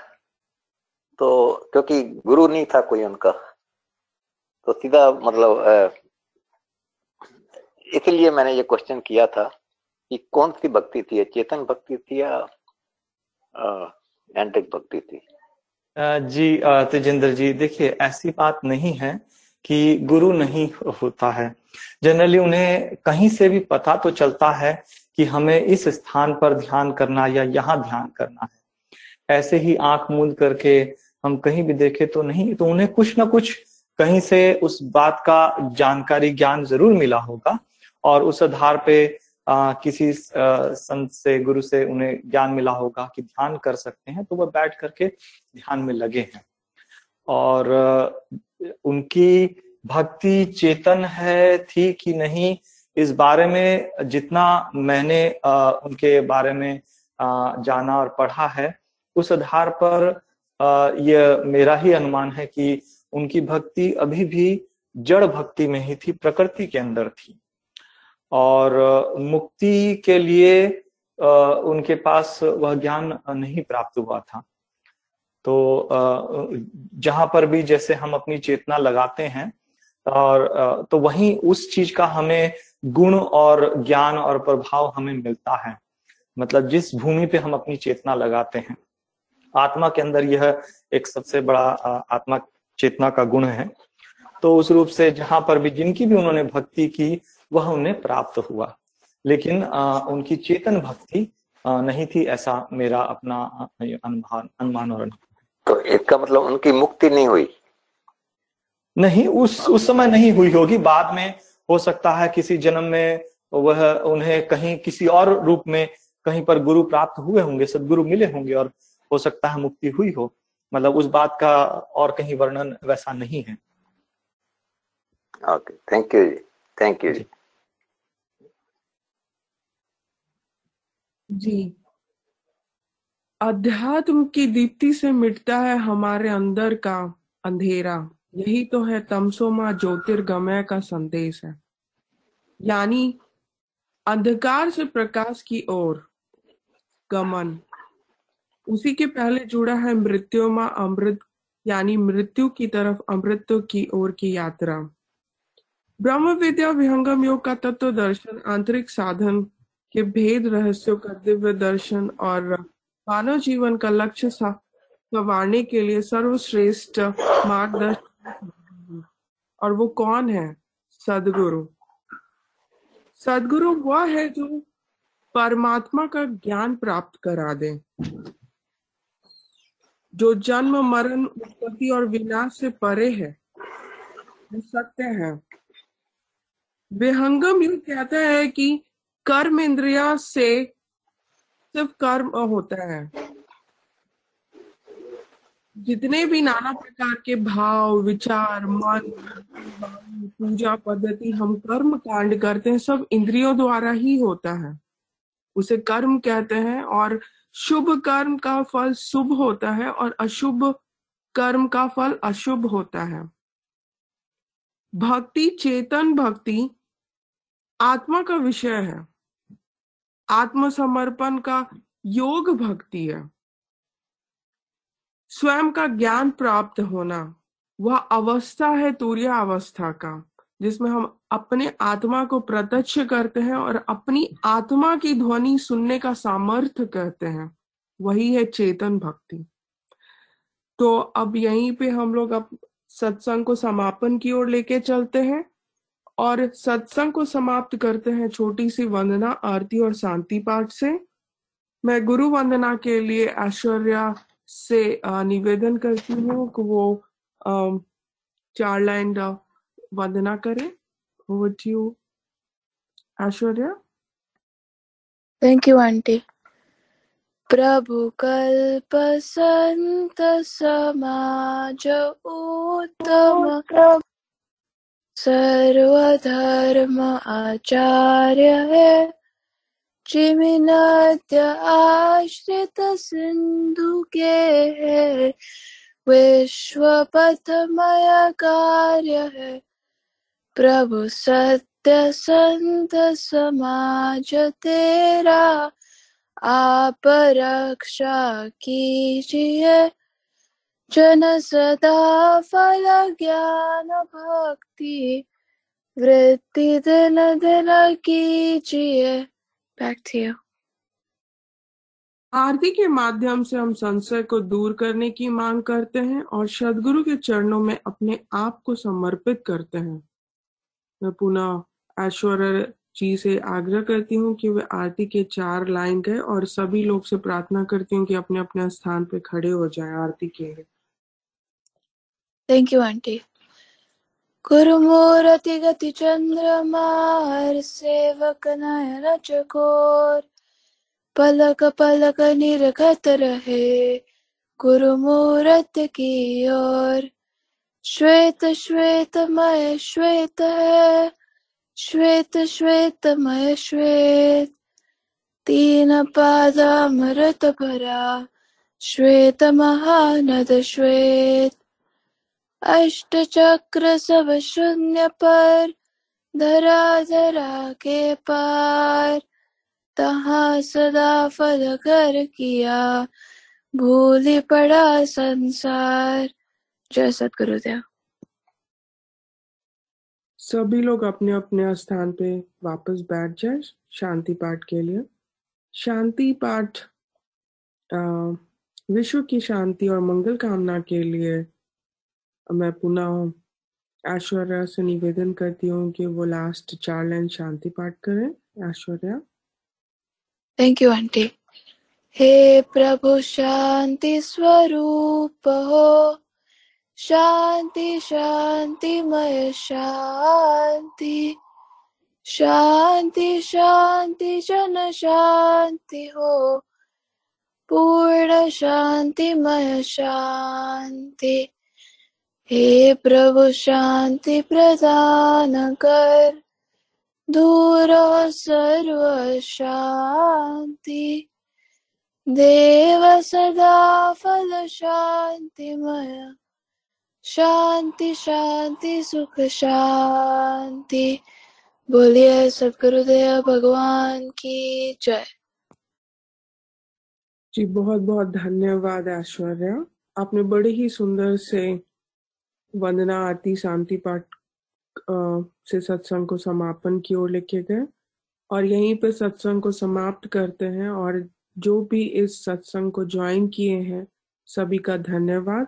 तो क्योंकि गुरु नहीं था कोई उनका तो सीधा मतलब इसलिए मैंने ये क्वेश्चन किया था कि कौन सी भक्ति थी? चेतन भक्ति थी या एंड्रिक भक्ति थी? जी तेजेंद्र जी, देखिए, ऐसी बात नहीं है। कि गुरु नहीं होता है। जनरली उन्हें कहीं से भी पता तो चलता है कि हमें इस स्थान पर ध्यान करना या यहाँ ध्यान करना है। ऐसे ही आँख मूंद करके हम कहीं भी देखे तो नहीं तो उन्हें कुछ ना कुछ कहीं से उस बात का जानकारी ज्ञान ज़रूर मिला होगा और उस आधार पे आ, किसी संत से गुरु से उन्हें ज्ञान मिला होगा कि ध्यान कर सकते हैं तो वह बैठ करके ध्यान में लगे हैं। और उनकी भक्ति चेतन है थी कि नहीं इस बारे में जितना मैंने अ, उनके बारे में अ, जाना और पढ़ा है उस आधार पर यह मेरा ही अनुमान है कि उनकी भक्ति अभी भी जड़ भक्ति में ही थी प्रकृति के अंदर थी। और मुक्ति के लिए उनके पास वह ज्ञान नहीं प्राप्त हुआ था। तो जहाँ पर भी जैसे हम अपनी चेतना लगाते हैं और तो वहीं उस चीज़ का हमें गुण और ज्ञान और प्रभाव हमें मिलता है। मतलब जिस भूमि पे हम अपनी चेतना लगाते हैं आत्मा के अंदर यह एक सबसे बड़ा आत्मा चेतना का गुण है। तो उस रूप से जहाँ पर भी जिनकी भी उन्होंने भक्ति की वह उन्हें प्राप्त हुआ। लेकिन आ, उनकी चेतन भक्ति आ, नहीं थी ऐसा मेरा अपना अनुमान अनुमान और तो इसका मतलब उनकी मुक्ति नहीं हुई। नहीं उस उस समय नहीं हुई होगी। बाद में हो सकता है किसी जन्म में वह उन्हें कहीं किसी और रूप में कहीं पर गुरु प्राप्त हुए होंगे सदगुरु मिले होंगे और हो सकता है मुक्ति हुई हो। मतलब उस बात का और कहीं वर्णन वैसा नहीं है। Okay thank you ji thank you ji. जी। अध्यात्म की दीप्ति से मिटता है हमारे अंदर का अंधेरा। यही तो है तमसोमा ज्योतिर्गमय का संदेश है। यानी अंधकार से प्रकाश की ओर गमन। उसी के पहले जुड़ा है मृत्यु मृत्युमा अमृत, यानी मृत्यु की तरफ़ अमृत की ओर की यात्रा। ब्रह्म विद्या विहंगम योग का तत्व दर्शन, आंतरिक साधन के भेद रहस्यों का दिव्य दर्शन और मानव जीवन का लक्ष्य संवारने के लिए सर्वश्रेष्ठ मार्गदर्शन। और वो कौन है? सदगुरु। सदगुरु वह है जो परमात्मा का ज्ञान प्राप्त करा दे, जो जन्म, मरण, उत्पत्ति और विनाश से परे है। वो सत्य है। विहंगम यू कहता है कि कर्म इंद्रिया से सिर्फ़ कर्म होता है। जितने भी नाना प्रकार के भाव, विचार, मन, पूजा पद्धति हम कर्म कांड करते हैं, सब इंद्रियों द्वारा ही होता है। उसे कर्म कहते हैं और शुभ कर्म का फल शुभ होता है और अशुभ कर्म का फल अशुभ होता है। भक्ति, चेतन भक्ति आत्मा का विषय है। आत्मसमर्पण का योग भक्ति है। स्वयं का ज्ञान प्राप्त होना, वह अवस्था है तुरिया अवस्था का, जिसमें हम अपने आत्मा को प्रत्यक्ष करते हैं और अपनी आत्मा की ध्वनि सुनने का सामर्थ्य कहते हैं। वही है चेतन भक्ति। तो अब यहीं पे हम लोग अब सत्संग को समापन की ओर लेके चलते हैं। और सत्संग को समाप्त करते हैं छोटी सी वंदना आरती और शांति पाठ से। मैं गुरु वंदना के लिए ऐश्वर्या से निवेदन करती हूँ कि वो चार लाइन वंदना करें। ऐश्वर्या। थैंक यू आंटी प्रभु कल्प संत समाज उत्तम। सर्वधर्म आचार्य है। चिमिनाद्य आश्रित सिंधु के है। विश्व पथमय कार्य है। प्रभु सत्य संत समाज तेरा। आप रक्षा कीजिए। जन सदा फल ज्ञान भक्ति वृत्ति दिन दिन कीजिए। Back to you. आरती के माध्यम से हम संशय को दूर करने की मांग करते हैं और सदगुरु के चरणों में अपने आप को समर्पित करते हैं। मैं पुनः ऐश्वर्य जी से आग्रह करती हूँ कि वे आरती के चार लाइन गए और सभी लोग से प्रार्थना करती हूँ कि अपने अपने स्थान पे खड़े हो जाएँ आरती के लिए। थैंक यू आंटी गुरुमूर्ति गति चंद्रमार सेवक नयन चकोर पलक पलक निर्घत रहे गुरुमूर्त की ओर श्वेत श्वेत मय श्वेत है श्वेत श्वेत मय श्वेत तीन पाद पादामृत भरा श्वेत महानद श्वेत अष्ट चक्र सब शून्य पर, धरा धरा के पार। तहा सदा फल कर किया, भूल पड़ा संसार। जय सतगुरुदेव सभी लोग अपने अपने स्थान पे वापस बैठ जाए शांति पाठ के लिए। शांति पाठ विश्व की शांति और मंगल कामना के लिए मैं पुनः ऐश्वर्या से निवेदन करती हूँ कि वो लास्ट चार लाइन शांति पाठ करें। ऐश्वर्या। थैंक यू आंटी हे प्रभु, शांति स्वरूप हो। शांति शांति मय शांति। शांति शांति, जन शांति हो। पूर्ण शांति मय शांति। हे प्रभु, शांति प्रदान कर। दूर सर्व शांति। देव सदा फल शांतिमय। शांति शांति, सुख, शांति। बोलिए सदगुरुदेव भगवान की जय। जी बहुत बहुत धन्यवाद ऐश्वर्या। आपने बड़े ही सुंदर से वंदना आरती शांति पाठ से सत्संग को समापन की ओर लेके गए। और यहीं पे सत्संग को समाप्त करते हैं और जो भी इस सत्संग को ज्वाइन किए हैं, सभी का धन्यवाद।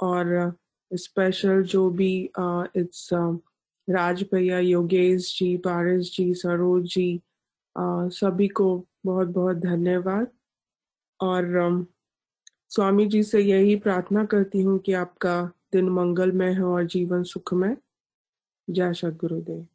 और स्पेशल जो भी इट्स राज भैया, योगेश जी, पारस जी, सरोज जी सभी को बहुत बहुत धन्यवाद। और स्वामी जी से यही प्रार्थना करती हूँ कि आपका दिन मंगलमय हो और जीवन सुखमय। जय सद्गुरुदेव